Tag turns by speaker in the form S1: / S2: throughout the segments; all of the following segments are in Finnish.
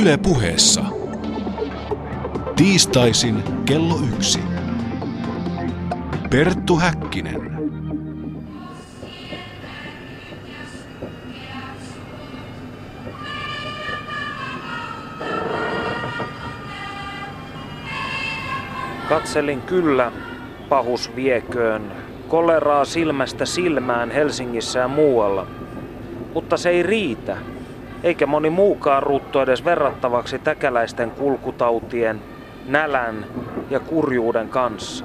S1: Yle puheessa. Tiistaisin kello yksi. Perttu Häkkinen.
S2: Katselin kyllä, pahus vieköön, koleraa silmästä silmään Helsingissä ja muualla. Mutta se ei riitä, eikä moni muukaan ruuttu edes verrattavaksi täkäläisten kulkutautien, nälän ja kurjuuden kanssa.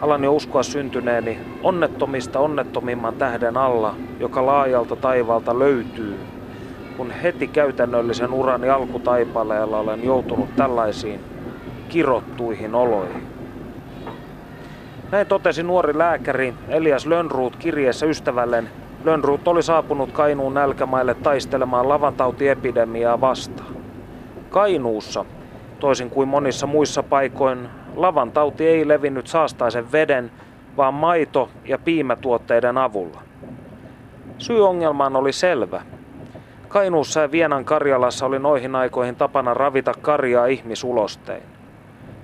S2: Alan jo uskoa syntyneeni onnettomista onnettomimman tähden alla, joka laajalta taivaalta löytyy, kun heti käytännöllisen urani alkutaipaleella olen joutunut tällaisiin kirottuihin oloihin. Näin totesi nuori lääkäri Elias Lönnruut kirjeessä ystävälleen. Lönnruut oli saapunut Kainuun nälkämaille taistelemaan lavantautiepidemiaa vastaan. Kainuussa, toisin kuin monissa muissa paikoin, lavantauti ei levinnyt saastaisen veden, vaan maito- ja piimätuotteiden avulla. Syy ongelmaan oli selvä. Kainuussa ja Vienan Karjalassa oli noihin aikoihin tapana ravita karjaa ihmisulostein.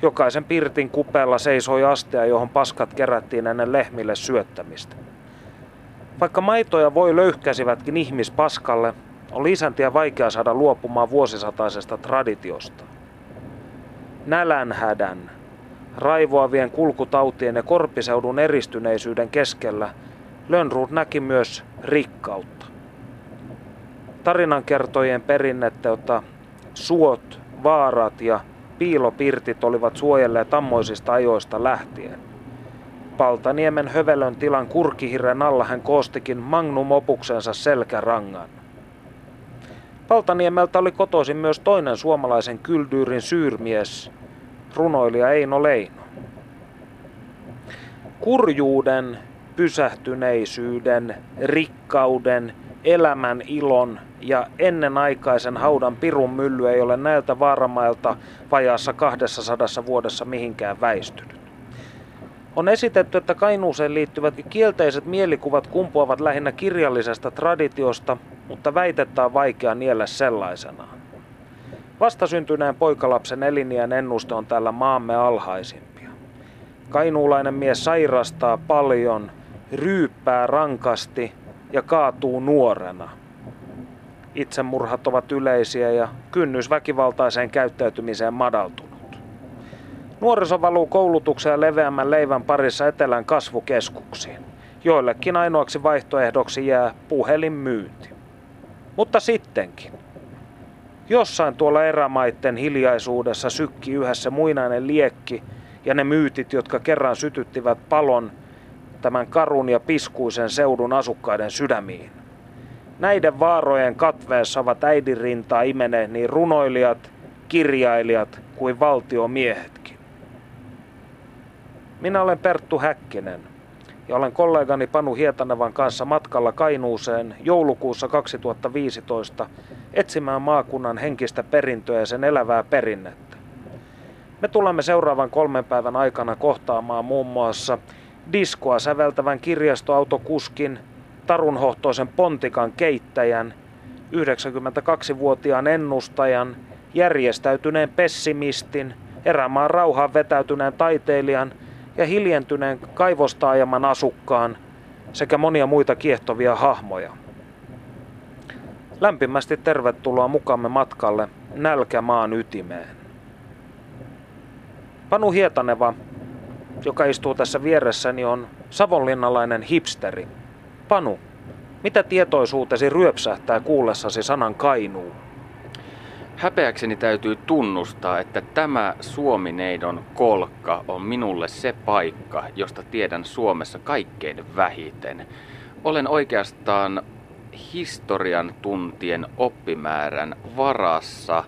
S2: Jokaisen pirtin kupeella seisoi astea, johon paskat kerättiin ennen lehmille syöttämistä. Vaikka maitoja voi löyhkäsivätkin ihmispaskalle, oli isäntiä vaikea saada luopumaan vuosisataisesta traditiosta. Nälänhädän, raivoavien kulkutautien ja korpiseudun eristyneisyyden keskellä Lönnruut näki myös rikkautta. Tarinankertojien perinnettä, jota suot, vaarat ja piilopirtit olivat suojelleet ammoisista ajoista lähtien. Paltaniemen hövelön tilan kurkihirren alla hän koostikin magnum opuksensa selkärangan. Paltaniemeltä oli kotoisin myös toinen suomalaisen kyldyyrin syyrmies, runoilija Eino Leino. Kurjuuden, pysähtyneisyyden, rikkauden, elämän ilon ja ennenaikaisen haudan pirun mylly ei ole näiltä vaaramailta vajaassa 200 vuodessa mihinkään väistynyt. On esitetty, että Kainuuseen liittyvät kielteiset mielikuvat kumpuavat lähinnä kirjallisesta traditiosta, mutta väitettä on vaikea niellä sellaisenaan. Vastasyntyneen poikalapsen eliniän ennuste on täällä maamme alhaisimpia. Kainuulainen mies sairastaa paljon, ryyppää rankasti ja kaatuu nuorena. Itsemurhat ovat yleisiä ja kynnys väkivaltaiseen käyttäytymiseen madaltunut. Nuoriso valuu koulutuksen ja leveämmän leivän parissa etelän kasvukeskuksiin. Joillekin ainoaksi vaihtoehdoksi jää puhelinmyynti. Mutta sittenkin. Jossain tuolla erämaitten hiljaisuudessa sykki yhdessä muinainen liekki ja ne myytit, jotka kerran sytyttivät palon tämän karun ja piskuisen seudun asukkaiden sydämiin. Näiden vaarojen katveessa ovat äidin rintaa imeneet niin runoilijat, kirjailijat kuin valtiomiehetkin. Minä olen Perttu Häkkinen ja olen kollegani Panu Hietanevan kanssa matkalla Kainuuseen joulukuussa 2015 etsimään maakunnan henkistä perintöä ja sen elävää perinnettä. Me tulemme seuraavan kolmen päivän aikana kohtaamaan muun muassa diskoa säveltävän kirjastoautokuskin, tarunhohtoisen pontikan keittäjän, 92-vuotiaan ennustajan, järjestäytyneen pessimistin, erämaan rauhaan vetäytyneen taiteilijan ja hiljentyneen kaivostaajaman asukkaan sekä monia muita kiehtovia hahmoja. Lämpimästi tervetuloa mukamme matkalle Nälkämaan ytimeen. Panu Hietaneva, joka istuu tässä vieressäni, on savonlinnalainen hipsteri. Panu, mitä tietoisuutesi ryöpsähtää kuullessasi sanan Kainuu?
S3: Häpeäkseni täytyy tunnustaa, että tämä Suomineidon kolkka on minulle se paikka, josta tiedän Suomessa kaikkein vähiten. Olen oikeastaan historian tuntien oppimäärän varassa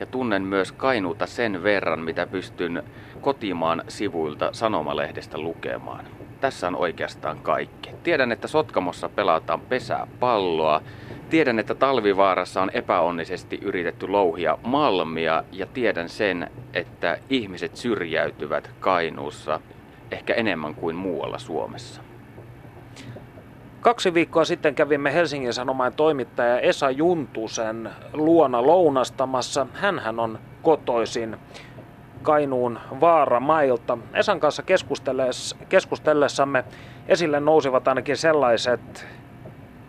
S3: ja tunnen myös Kainuuta sen verran, mitä pystyn kotimaan sivuilta sanomalehdestä lukemaan. Tässä on oikeastaan kaikki. Tiedän, että Sotkamossa pelataan pesää palloa. Tiedän, että Talvivaarassa on epäonnisesti yritetty louhia malmia ja tiedän sen, että ihmiset syrjäytyvät Kainuussa ehkä enemmän kuin muualla Suomessa.
S2: Kaksi viikkoa sitten kävimme Helsingin Sanomain toimittaja Esa Juntusen luona lounastamassa. Hänhän on kotoisin Kainuun Vaaramailta. Esan kanssa keskustellessamme esille nousivat ainakin sellaiset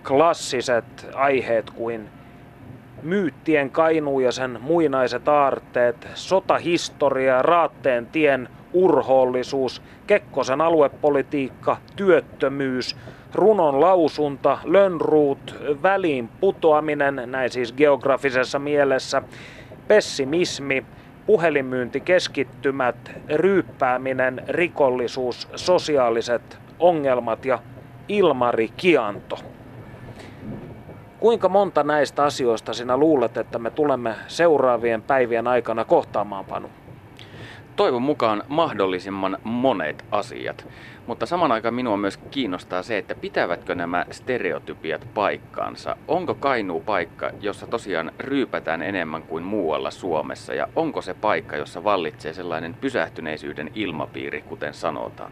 S2: klassiset aiheet kuin myyttien Kainuu ja sen muinaiset aarteet, sotahistoria, Raatteen tien urhoollisuus, Kekkosen aluepolitiikka, työttömyys, runon lausunta, Lönnruut, väliin putoaminen, näin siis geografisessa mielessä, pessimismi, puhelinmyyntikeskittymät, ryyppääminen, rikollisuus, sosiaaliset ongelmat ja Ilmari Kianto. Kuinka monta näistä asioista sinä luulet, että me tulemme seuraavien päivien aikana kohtaamaan, Panu?
S3: Toivon mukaan mahdollisimman monet asiat. Mutta saman aikaan minua myös kiinnostaa se, että pitävätkö nämä stereotypiat paikkaansa. Onko Kainuu paikka, jossa tosiaan ryypätään enemmän kuin muualla Suomessa? Ja onko se paikka, jossa vallitsee sellainen pysähtyneisyyden ilmapiiri, kuten sanotaan?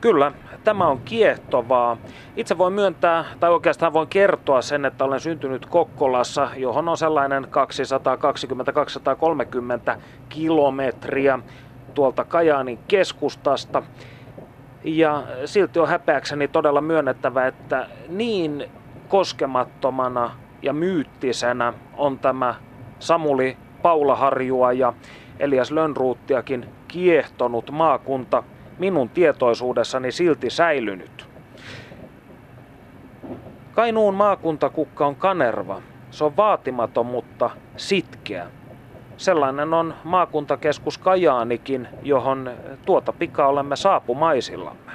S2: Kyllä, tämä on kiehtovaa. Itse voin myöntää, tai oikeastaan voin kertoa sen, että olen syntynyt Kokkolassa, johon on sellainen 220-230 kilometriä tuolta Kajaanin keskustasta. Ja silti on häpeäkseni todella myönnettävä, että niin koskemattomana ja myyttisenä on tämä Samuli Paulaharjua ja Elias Lönnruuttiakin kiehtonut maakunta – minun tietoisuudessani silti säilynyt. Kainuun maakuntakukka on kanerva. Se on vaatimaton, mutta sitkeä. Sellainen on maakuntakeskus Kajaanikin, johon tuota pika olemme saapumaisillamme.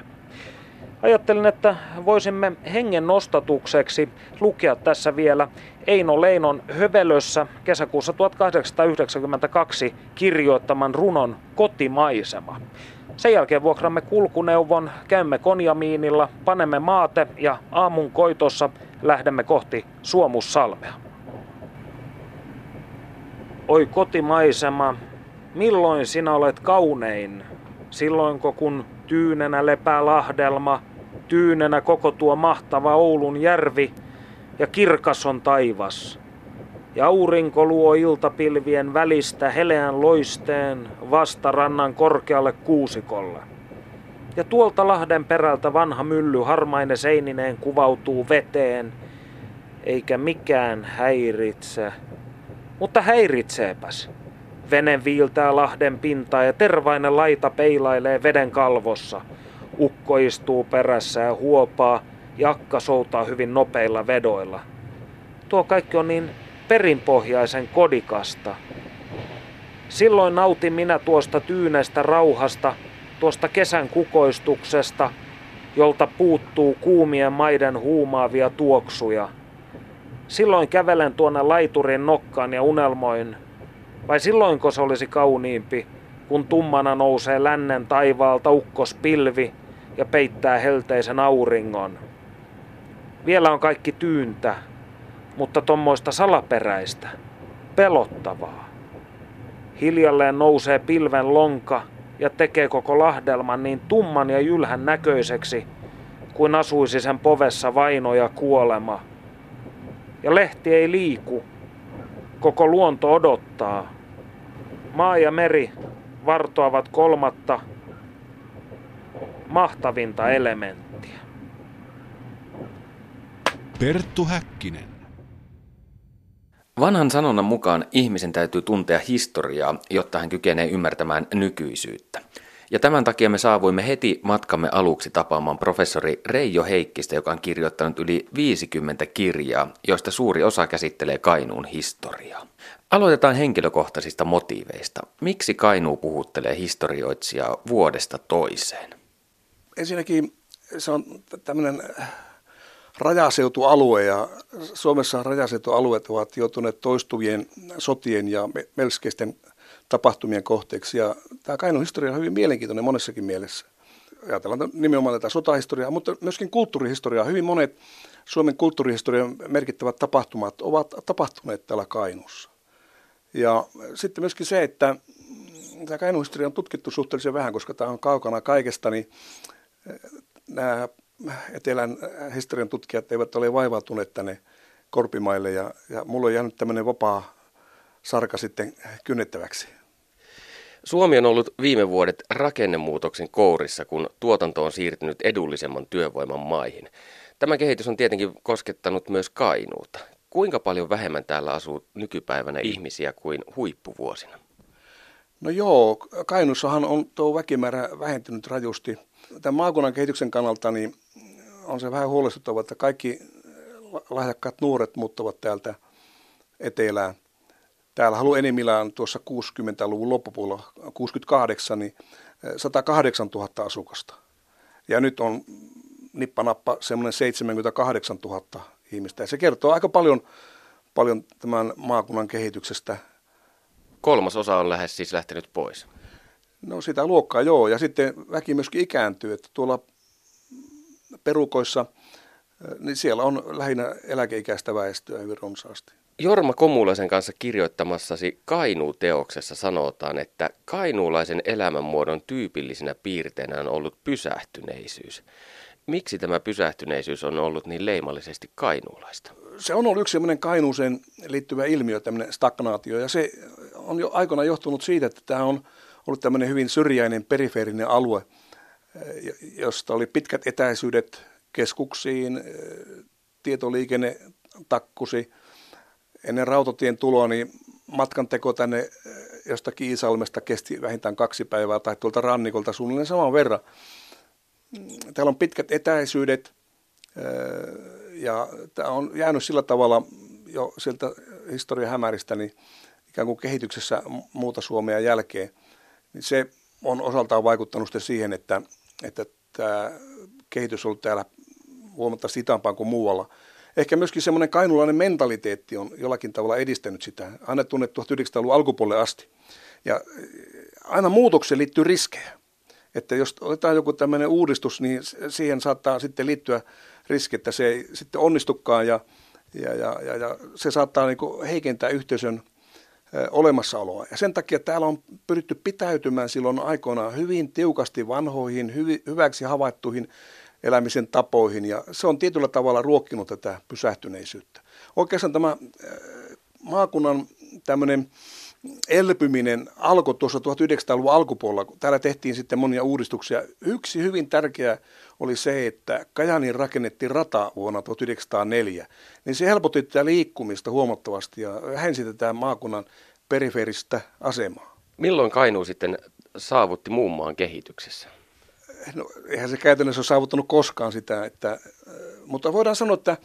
S2: Ajattelin, että voisimme hengen nostatukseksi lukea tässä vielä Eino Leinon Hövelössä kesäkuussa 1892 kirjoittaman runon Kotimaisema. Sen jälkeen vuokramme kulkuneuvon, käymme konjamiinilla, panemme maate ja aamun koitossa lähdemme kohti Suomussalmea. Oi kotimaisema, milloin sinä olet kaunein? Silloinko kun tyynenä lepää lahdelma, tyynenä koko tuo mahtava Oulun järvi ja kirkas on taivas. Ja aurinko luo iltapilvien välistä heleän loisteen vastarannan korkealle kuusikolle. Ja tuolta lahden perältä vanha mylly harmaine seinineen kuvautuu veteen, eikä mikään häiritse. Mutta häiritseepäs. Vene viiltää lahden pintaa ja tervainen laita peilailee veden kalvossa. Ukko istuu perässä ja huopaa, jakka soutaa hyvin nopeilla vedoilla. Tuo kaikki on niin perinpohjaisen kodikasta. Silloin nautin minä tuosta tyynestä rauhasta, tuosta kesän kukoistuksesta, jolta puuttuu kuumien maiden huumaavia tuoksuja. Silloin kävelen tuonne laiturin nokkaan ja unelmoin. Vai silloinko se olisi kauniimpi, kun tummana nousee lännen taivaalta ukkospilvi ja peittää helteisen auringon. Vielä on kaikki tyyntä, mutta tommoista salaperäistä, pelottavaa. Hiljalleen nousee pilven lonka ja tekee koko lahdelman niin tumman ja jylhän näköiseksi, kuin asuisi sen povessa vaino ja kuolema. Ja lehti ei liiku, koko luonto odottaa. Maa ja meri vartoavat kolmatta mahtavinta elementtiä.
S1: Perttu Häkkinen.
S3: Vanhan sanonnan mukaan ihmisen täytyy tuntea historiaa, jotta hän kykenee ymmärtämään nykyisyyttä. Ja tämän takia me saavuimme heti matkamme aluksi tapaamaan professori Reijo Heikkistä, joka on kirjoittanut yli 50 kirjaa, joista suuri osa käsittelee Kainuun historiaa. Aloitetaan henkilökohtaisista motiiveista. Miksi Kainuu puhuttelee historioitsijaa vuodesta toiseen?
S4: Ensinnäkin se on tämmöinen rajaseutualue ja Suomessa rajaseutualueet ovat joutuneet toistuvien sotien ja melskeisten tapahtumien kohteeksi. Ja tämä Kainon historia on hyvin mielenkiintoinen monessakin mielessä. Ajatellaan nimenomaan tätä sotahistoriaa, mutta myöskin kulttuurihistoriaa. Hyvin monet Suomen kulttuurihistorian merkittävät tapahtumat ovat tapahtuneet täällä Kainuussa. Ja sitten myöskin se, että tämä Kainuun historia on tutkittu suhteellisen vähän, koska tämä on kaukana kaikesta, niin nämä etelän historian tutkijat eivät ole vaivautuneet tänne korpimaille ja, ja mulla on jäänyt tämmöinen vapaa sarka sitten kynnettäväksi.
S5: Suomi on ollut viime vuodet rakennemuutoksen kourissa, kun tuotanto on siirtynyt edullisemman työvoiman maihin. Tämä kehitys on tietenkin koskettanut myös Kainuuta. Kuinka paljon vähemmän täällä asuu nykypäivänä ihmisiä kuin huippuvuosina?
S4: No joo, Kainuussahan on tuo väkimäärä vähentynyt rajusti. Tämän maakunnan kehityksen kannalta niin on se vähän huolestuttava, että kaikki lahjakkaat nuoret muuttavat täältä etelään. Täällä haluaa enimmillään tuossa 60-luvun loppupuolella, 68, niin 108 000 asukasta. Ja nyt on nippanappa semmoinen 78 000 ihmistä. Ja se kertoo aika paljon, paljon tämän maakunnan kehityksestä.
S5: Kolmas osa on lähes siis lähtenyt pois.
S4: No sitä luokkaa joo, ja sitten väki myöskin ikääntyy, että tuolla perukoissa, niin siellä on lähinnä eläkeikäistä väestöä hyvin runsaasti.
S5: Jorma Komulaisen kanssa kirjoittamassasi Kainuu-teoksessa sanotaan, että kainuulaisen elämänmuodon tyypillisenä piirteenä on ollut pysähtyneisyys. Miksi tämä pysähtyneisyys on ollut niin leimallisesti kainuulaista?
S4: Se on ollut yksi sellainen kainuuseen liittyvä ilmiö, tämmöinen stagnaatio, ja se on jo aikoina johtunut siitä, että tämä on ollut tämmöinen hyvin syrjäinen perifeerinen alue, josta oli pitkät etäisyydet keskuksiin, tietoliikenne takkusi. Ennen rautatien tuloa niin matkan teko tänne jostakin Iisalmesta kesti vähintään kaksi päivää tai tuolta rannikolta suunnilleen saman verran. Täällä on pitkät etäisyydet ja tämä on jäänyt sillä tavalla jo sieltä historian hämäristä niin ikään kuin kehityksessä muuta Suomea jälkeen. Niin se on osaltaan vaikuttanut siihen, että, että tämä kehitys on ollut täällä huomattavasti hitaampaa kuin muualla. Ehkä myöskin semmoinen kainulainen mentaliteetti on jollakin tavalla edistänyt sitä, aina tunnettu 1900-luvun alkupuolelle asti. Ja aina muutokseen liittyy riskejä. Että jos otetaan joku tämmöinen uudistus, niin siihen saattaa sitten liittyä riski, että se ei sitten onnistukaan ja, ja, ja, ja, ja se saattaa niin heikentää yhteisön olemassaoloa. Ja sen takia täällä on pyritty pitäytymään silloin aikoinaan hyvin tiukasti vanhoihin, hyvi, hyväksi havaittuihin elämisen tapoihin ja se on tietyllä tavalla ruokkinut tätä pysähtyneisyyttä. Oikeastaan tämä maakunnan tämmöinen elpyminen alkoi tuossa 1900-luvun alkupuolella, kun täällä tehtiin sitten monia uudistuksia. Yksi hyvin tärkeä oli se, että Kajaniin rakennettiin rata vuonna 1904. Niin se helpotti tätä liikkumista huomattavasti ja vähensi tätä maakunnan perifeeristä asemaa.
S5: Milloin Kainuu sitten saavutti muun maan kehityksessä?
S4: No, eihän se käytännössä ole saavuttanut koskaan sitä, että, mutta voidaan sanoa, että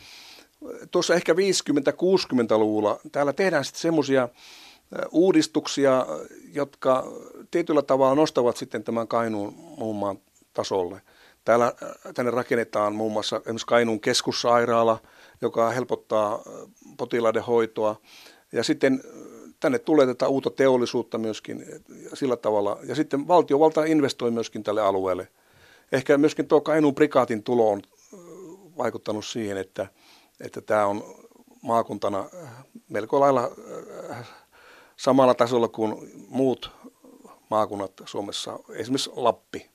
S4: tuossa ehkä 50-60-luvulla täällä tehdään sitten semmoisia uudistuksia, jotka tietyllä tavalla nostavat sitten tämän Kainuun muun maan tasolle. Täällä tänne rakennetaan muun muassa esimerkiksi Kainuun keskussairaala, joka helpottaa potilaiden hoitoa. Ja sitten tänne tulee tätä uutta teollisuutta myöskin sillä tavalla. Ja sitten valtiovalta investoi myöskin tälle alueelle. Ehkä myöskin tuo Kainuun prikaatin tulo on vaikuttanut siihen, että, että tämä on maakuntana melko lailla samalla tasolla kuin muut maakunnat Suomessa, esimerkiksi Lappi.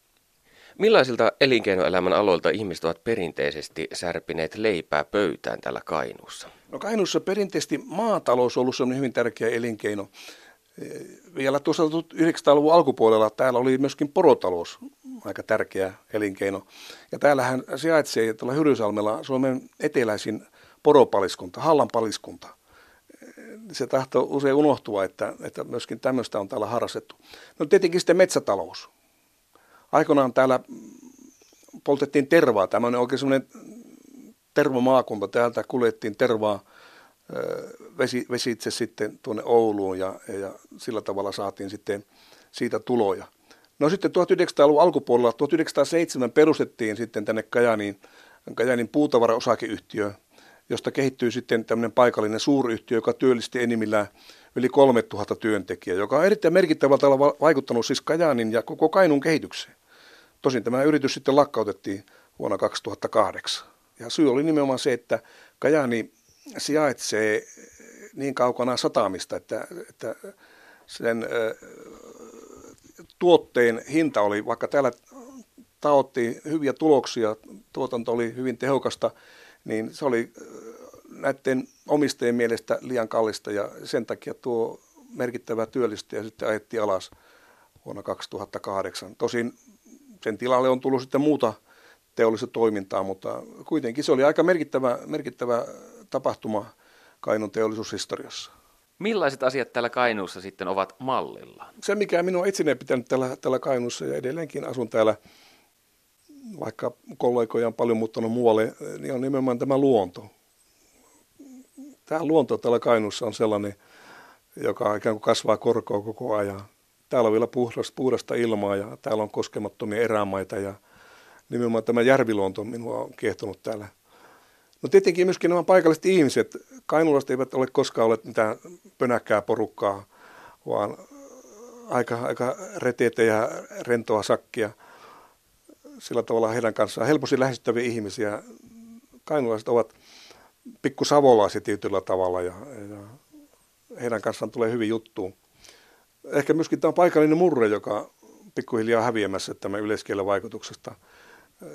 S5: Millaisilta elinkeinoelämän aloilta ihmiset ovat perinteisesti särpineet leipää pöytään täällä Kainuussa?
S4: No Kainuussa perinteisesti maatalous on ollut sellainen hyvin tärkeä elinkeino. Vielä tuossa 1900-luvun alkupuolella täällä oli myöskin porotalous aika tärkeä elinkeino. Ja täällähän sijaitsee tuolla Hyrysalmella Suomen eteläisin poropaliskunta, Hallan paliskunta – se tahtoo usein unohtua, että, että myöskin tämmöistä on täällä harrastettu. No tietenkin sitten metsätalous. Aikoinaan täällä poltettiin tervaa. On oikein semmoinen tervomaakunta. Täältä kuljettiin tervaa vesi, vesitse sitten tuonne Ouluun ja, ja sillä tavalla saatiin sitten siitä tuloja. No sitten 1900-luvun alkupuolella, 1907 perustettiin sitten tänne Kajaniin, Kajanin puutavara-osakeyhtiö, josta kehittyy sitten tämmöinen paikallinen suuryhtiö, joka työllisti enimmillään yli 3000 työntekijää, joka on erittäin merkittävällä tavalla vaikuttanut siis Kajaanin ja koko Kainuun kehitykseen. Tosin tämä yritys sitten lakkautettiin vuonna 2008. Ja syy oli nimenomaan se, että Kajaani sijaitsee niin kaukana satamista, että, että sen tuotteen hinta oli, vaikka täällä taottiin hyviä tuloksia, tuotanto oli hyvin tehokasta, niin se oli näiden omistajien mielestä liian kallista ja sen takia tuo merkittävä työllistäjä sitten ajettiin alas vuonna 2008. Tosin sen tilalle on tullut sitten muuta teollista toimintaa, mutta kuitenkin se oli aika merkittävä, merkittävä tapahtuma Kainon teollisuushistoriassa.
S3: Millaiset asiat täällä Kainuussa sitten ovat mallilla?
S4: Se, mikä minua itse pitänyt täällä, täällä Kainuussa ja edelleenkin asun täällä, vaikka kollegoja on paljon muuttanut muualle, niin on nimenomaan tämä luonto. Tämä luonto täällä Kainuussa on sellainen, joka ikään kuin kasvaa korkoa koko ajan. Täällä on vielä puhdasta, puhdasta ilmaa ja täällä on koskemattomia erämaita ja nimenomaan tämä järviluonto minua on kiehtonut täällä. No tietenkin myöskin nämä paikalliset ihmiset, kainulaiset eivät ole koskaan olleet mitään pönäkkää porukkaa, vaan aika, aika reteitä ja rentoa sakkia. Sillä tavalla heidän kanssaan helposti lähestyttäviä ihmisiä. Kainulaiset ovat pikku savolaisia tietyllä tavalla ja, ja heidän kanssaan tulee hyvin juttuun. Ehkä myöskin tämä paikallinen murre, joka pikkuhiljaa häviämässä tämän yleiskielen vaikutuksesta.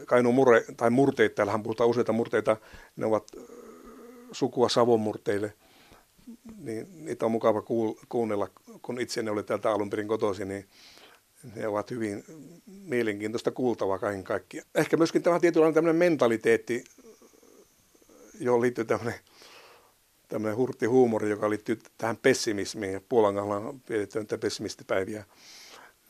S4: Kainuun murre, tai murteet, täällähän puhutaan useita murteita, ne ovat sukua savomurteille, niin niitä on mukava kuunnella, kun itse ne oli täältä alun perin kotoisin, niin ne ovat hyvin mielenkiintoista kuultavaa kaiken kaikkiaan. Ehkä myöskin tämä tietynlainen tämmöinen mentaliteetti, johon liittyy tämmöinen, tämmöinen hurtti huumori, joka liittyy tähän pessimismiin. Ja Puolan kanssa pidetään näitä pessimistipäiviä.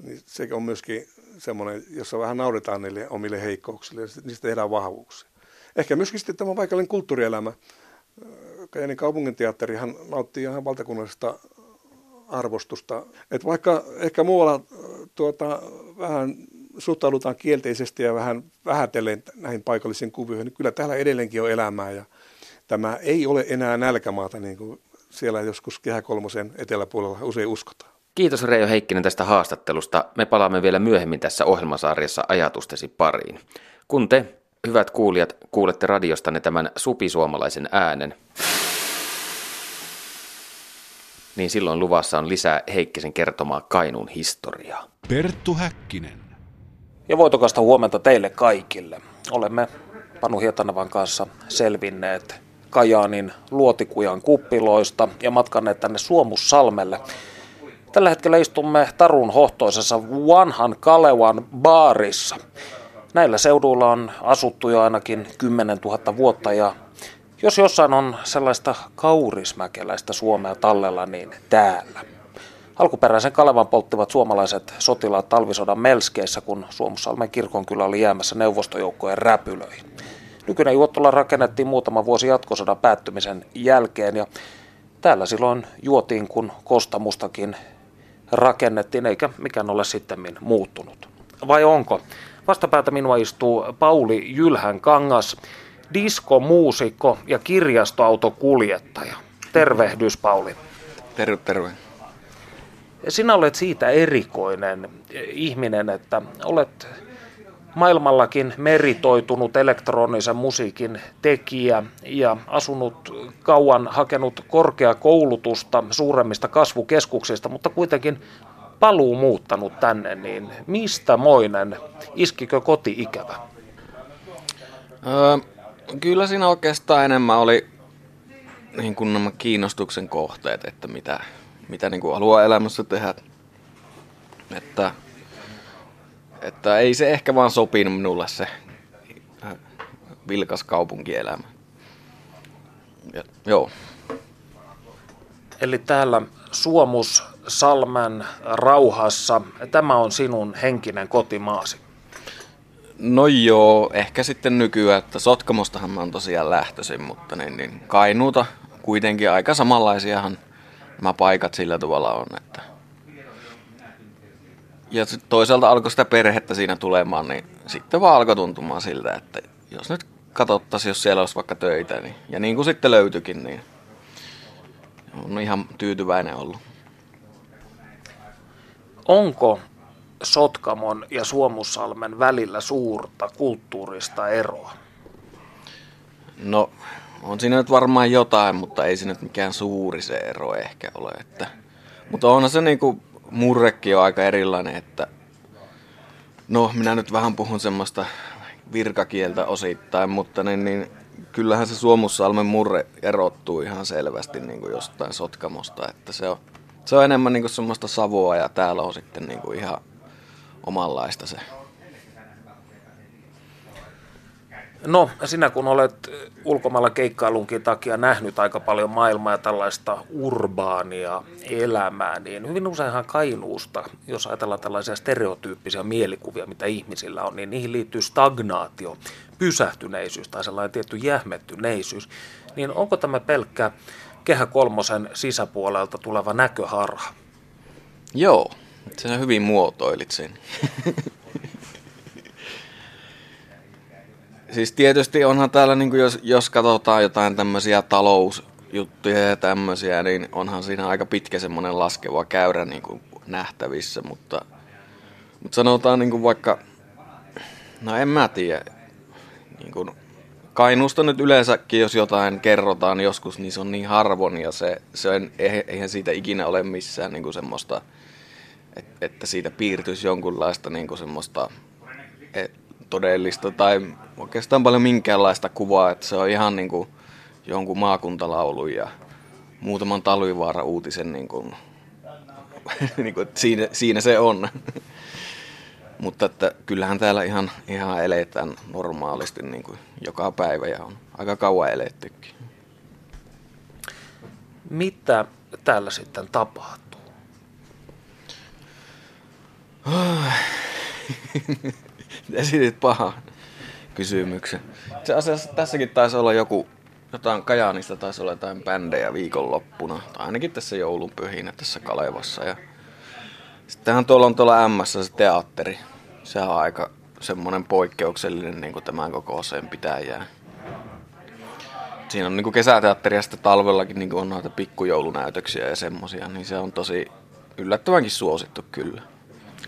S4: Niin se on myöskin semmoinen, jossa vähän naudetaan niille omille heikkouksille ja niistä tehdään vahvuuksia. Ehkä myöskin sitten tämä paikallinen kulttuurielämä. Kajanin kaupunginteatterihan nauttii ihan valtakunnallisesta arvostusta. Et vaikka ehkä muualla tuota, vähän suhtaudutaan kielteisesti ja vähän vähätellen näihin paikallisiin kuvioihin, niin kyllä täällä edelleenkin on elämää ja tämä ei ole enää nälkämaata niin kuin siellä joskus Kehä Kolmosen eteläpuolella usein uskotaan.
S3: Kiitos Reijo Heikkinen tästä haastattelusta. Me palaamme vielä myöhemmin tässä ohjelmasarjassa ajatustesi pariin. Kun te, hyvät kuulijat, kuulette radiostanne tämän supisuomalaisen äänen, niin silloin luvassa on lisää Heikkisen kertomaa Kainuun historiaa.
S1: Perttu Häkkinen.
S2: Ja voitokasta huomenta teille kaikille. Olemme Panu Hietanavan kanssa selvinneet Kajaanin luotikujan kuppiloista ja matkanneet tänne Suomussalmelle. Tällä hetkellä istumme Tarun hohtoisessa vanhan Kalevan baarissa. Näillä seuduilla on asuttu jo ainakin 10 000 vuotta ja jos jossain on sellaista kaurismäkeläistä Suomea tallella, niin täällä. Alkuperäisen Kalevan polttivat suomalaiset sotilaat talvisodan melskeissä, kun Suomussalmen kirkonkylä oli jäämässä neuvostojoukkojen räpylöihin. Nykyinen Juottola rakennettiin muutama vuosi jatkosodan päättymisen jälkeen ja täällä silloin juotiin, kun Kostamustakin rakennettiin, eikä mikään ole sitten muuttunut. Vai onko? Vastapäätä minua istuu Pauli Jylhän Kangas, diskomuusikko ja kirjastoautokuljettaja. Tervehdys Pauli.
S5: Terve, terve.
S2: Sinä olet siitä erikoinen ihminen, että olet maailmallakin meritoitunut elektronisen musiikin tekijä ja asunut kauan, hakenut korkeakoulutusta suuremmista kasvukeskuksista, mutta kuitenkin paluu muuttanut tänne, niin mistä moinen? Iskikö koti-ikävä?
S6: Öö, kyllä siinä oikeastaan enemmän oli niin kuin nämä kiinnostuksen kohteet, että mitä, mitä niin kuin haluaa elämässä tehdä. Että että ei se ehkä vaan sopinut minulle se äh, vilkas kaupunkielämä. Ja, joo.
S2: Eli täällä Suomus Salmen rauhassa, tämä on sinun henkinen kotimaasi.
S6: No joo, ehkä sitten nykyään, että Sotkamostahan mä oon tosiaan lähtöisin, mutta niin, niin Kainuuta kuitenkin aika samanlaisiahan nämä paikat sillä tavalla on, että ja toisaalta alkoi sitä perhettä siinä tulemaan, niin sitten vaan alkoi tuntumaan siltä, että jos nyt katsottaisiin, jos siellä olisi vaikka töitä, niin, ja niin kuin sitten löytyikin, niin on ihan tyytyväinen ollut.
S2: Onko Sotkamon ja Suomussalmen välillä suurta kulttuurista eroa?
S6: No, on siinä nyt varmaan jotain, mutta ei se nyt mikään suuri se ero ehkä ole. Että, mutta onhan se niinku murrekin on aika erilainen, että No, minä nyt vähän puhun semmoista virkakieltä osittain, mutta niin, niin kyllähän se Suomussalmen murre erottuu ihan selvästi niin kuin jostain Sotkamosta, että se on, se on enemmän niin kuin semmoista savoa ja täällä on sitten niin kuin ihan omanlaista se
S2: No, sinä kun olet ulkomailla keikkailunkin takia nähnyt aika paljon maailmaa ja tällaista urbaania elämää, niin hyvin useinhan Kainuusta, jos ajatellaan tällaisia stereotyyppisiä mielikuvia, mitä ihmisillä on, niin niihin liittyy stagnaatio, pysähtyneisyys tai sellainen tietty jähmettyneisyys. Niin onko tämä pelkkä Kehä Kolmosen sisäpuolelta tuleva näköharha?
S6: Joo, sinä hyvin muotoilit sen. Siis tietysti onhan täällä, niin kuin jos, jos katsotaan jotain tämmöisiä talousjuttuja ja tämmöisiä, niin onhan siinä aika pitkä semmoinen laskeva käyrä niin kuin nähtävissä, mutta, mutta sanotaan niin kuin vaikka, no en mä tiedä, niin kuin Kainuusta nyt yleensäkin, jos jotain kerrotaan joskus, niin se on niin harvon ja se, se on, eihän siitä ikinä ole missään niin kuin semmoista, että siitä piirtyisi jonkunlaista niin kuin semmoista todellista tai oikeastaan paljon minkäänlaista kuvaa, että se on ihan niin kuin jonkun maakuntalaulun ja muutaman talvivaara uutisen niin kuin, niin kuin, että siinä, siinä se on. Mutta että kyllähän täällä ihan, ihan eletään normaalisti niin kuin joka päivä ja on aika kauan elettykin.
S2: Mitä täällä sitten tapahtuu?
S6: Esitit pahan kysymyksen. Se asiassa tässäkin taisi olla joku, jotain Kajaanista taisi olla jotain bändejä viikonloppuna, tai ainakin tässä joulun pyhinä tässä Kalevassa. Ja sittenhän tuolla on tuolla M se teatteri. Se on aika semmoinen poikkeuksellinen niin kuin tämän kokoiseen pitäjään. Siinä on niin kuin kesäteatteri ja sitten talvellakin niin on noita pikkujoulunäytöksiä ja semmosia, niin se on tosi yllättävänkin suosittu kyllä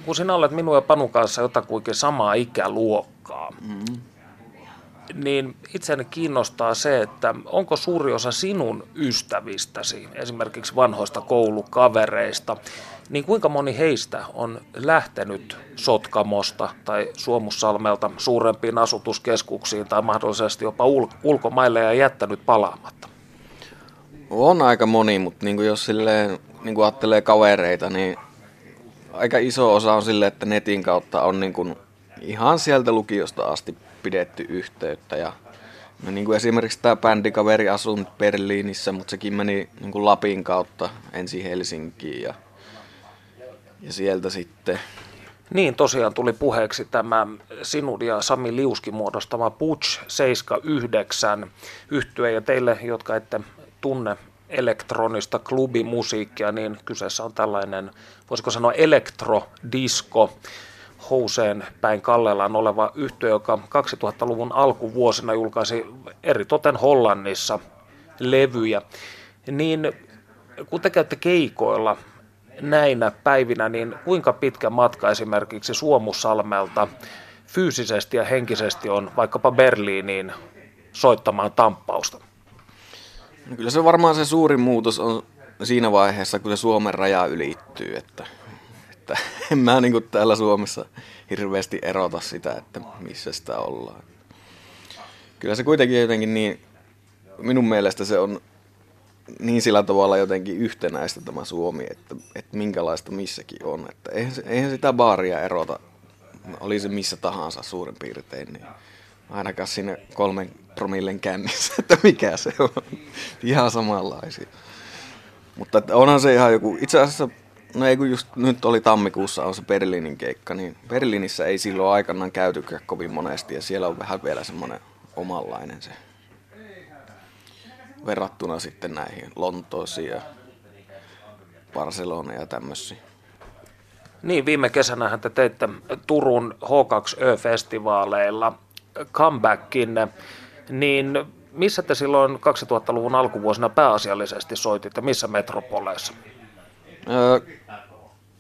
S2: kun sinä olet minun ja Panu kanssa jotakuinkin samaa ikäluokkaa, mm. niin itseäni kiinnostaa se, että onko suuri osa sinun ystävistäsi, esimerkiksi vanhoista koulukavereista, niin kuinka moni heistä on lähtenyt Sotkamosta tai Suomussalmelta suurempiin asutuskeskuksiin tai mahdollisesti jopa ul- ulkomaille ja jättänyt palaamatta?
S6: On aika moni, mutta niin kuin jos silleen, niin kuin ajattelee kavereita, niin aika iso osa on sille, että netin kautta on niin kuin ihan sieltä lukiosta asti pidetty yhteyttä. Ja no niin kuin esimerkiksi tämä bändikaveri asuu nyt Berliinissä, mutta sekin meni niin kuin Lapin kautta ensin Helsinkiin ja, ja sieltä sitten
S2: niin, tosiaan tuli puheeksi tämä sinun ja Sami Liuski muodostama Butch 79 yhtye ja teille, jotka ette tunne elektronista klubimusiikkia, niin kyseessä on tällainen, voisiko sanoa elektrodisco, houseen päin kallellaan oleva yhtiö, joka 2000-luvun alkuvuosina julkaisi eritoten Hollannissa levyjä. Niin kun te käytte keikoilla näinä päivinä, niin kuinka pitkä matka esimerkiksi Suomussalmelta fyysisesti ja henkisesti on vaikkapa Berliiniin soittamaan tamppausta?
S6: No kyllä se varmaan se suurin muutos on siinä vaiheessa, kun se Suomen raja ylittyy, että, että en mä niin täällä Suomessa hirveästi erota sitä, että missä sitä ollaan. Kyllä se kuitenkin jotenkin niin, minun mielestä se on niin sillä tavalla jotenkin yhtenäistä tämä Suomi, että, että minkälaista missäkin on. Että eihän, eihän sitä baaria erota, oli se missä tahansa suurin piirtein, niin ainakaan sinne kolmen promillen kännissä, että mikä se on. Ihan samanlaisia. Mutta onhan se ihan joku, itse asiassa, no ei kun just nyt oli tammikuussa on se Berliinin keikka, niin Berliinissä ei silloin aikanaan käytykään kovin monesti ja siellä on vähän vielä semmoinen omanlainen se verrattuna sitten näihin Lontoosiin ja Barcelona ja tämmöisiin.
S2: Niin, viime kesänähän te teitte Turun H2Ö-festivaaleilla comebackin, niin missä te silloin 2000-luvun alkuvuosina pääasiallisesti soititte, missä metropoleissa?
S6: Öö,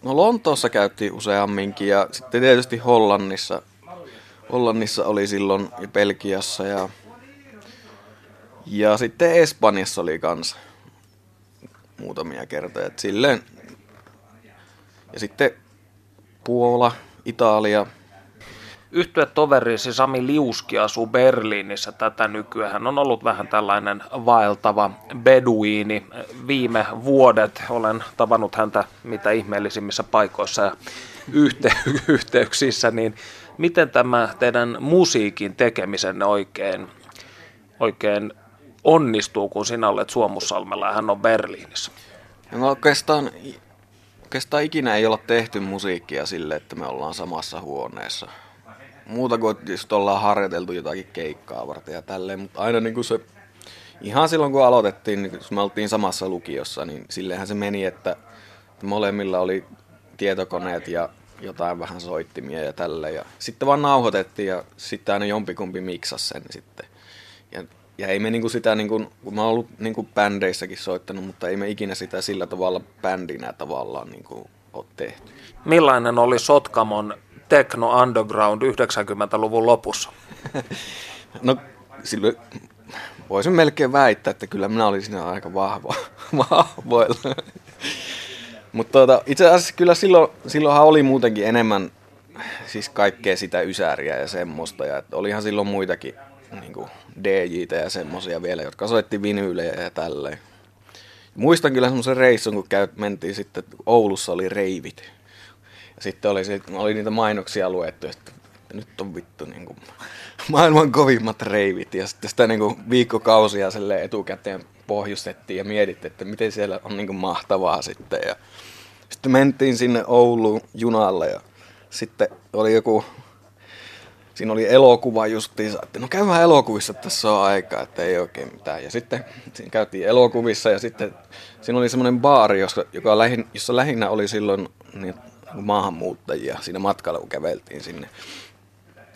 S6: no Lontoossa käytiin useamminkin ja sitten tietysti Hollannissa. Hollannissa oli silloin ja Belgiassa ja, ja sitten Espanjassa oli kanssa muutamia kertoja. Et silleen, ja sitten Puola, Italia,
S2: Yhtyetoverisi Sami Liuski asuu Berliinissä tätä nykyään. Hän on ollut vähän tällainen vaeltava beduini. Viime vuodet olen tavannut häntä mitä ihmeellisimmissä paikoissa ja yhte- yhteyksissä, niin miten tämä teidän musiikin tekemisenne oikein, oikein onnistuu, kun sinä olet Suomussalmella ja hän on Berliinissä?
S6: No oikeastaan, oikeastaan ikinä ei olla tehty musiikkia sille, että me ollaan samassa huoneessa. Muuta kuin just ollaan harjoiteltu jotakin keikkaa varten ja tälleen, mutta aina niin kuin se, ihan silloin kun aloitettiin, niin kun me oltiin samassa lukiossa, niin silleenhän se meni, että molemmilla oli tietokoneet ja jotain vähän soittimia ja tälle. Ja sitten vaan nauhoitettiin ja sitten aina jompikumpi miksasi sen sitten. Ja, ja ei me niinku sitä, niinku, kun mä oon ollut niinku bändeissäkin soittanut, mutta ei me ikinä sitä sillä tavalla bändinä tavallaan niinku ole tehty.
S2: Millainen oli Sotkamon Techno Underground 90-luvun lopussa?
S6: no silloin voisin melkein väittää, että kyllä minä olin siinä aika vahva, vahvoilla. Mutta tuota, itse asiassa kyllä silloin, silloinhan oli muutenkin enemmän siis kaikkea sitä ysääriä ja semmoista. Ja että olihan silloin muitakin niin kuin DJtä ja semmoisia vielä, jotka soitti vinyylejä ja tälleen. Muistan kyllä semmoisen reissun, kun käyt, mentiin sitten, Oulussa oli reivit. Sitten oli, oli niitä mainoksia luettu, että, nyt on vittu niin kuin, maailman kovimmat reivit. Ja sitten sitä niin kuin, viikkokausia etukäteen pohjustettiin ja mietittiin, että miten siellä on niin kuin, mahtavaa sitten. Ja sitten mentiin sinne Ouluun junalle ja sitten oli joku, siinä oli elokuva justiinsa, että no käydään elokuvissa, että tässä on aikaa, että ei oikein mitään. Ja sitten siinä käytiin elokuvissa ja sitten siinä oli semmoinen baari, jossa, joka lähin, jossa lähinnä oli silloin niin, maahanmuuttajia siinä matkalla, kun käveltiin sinne.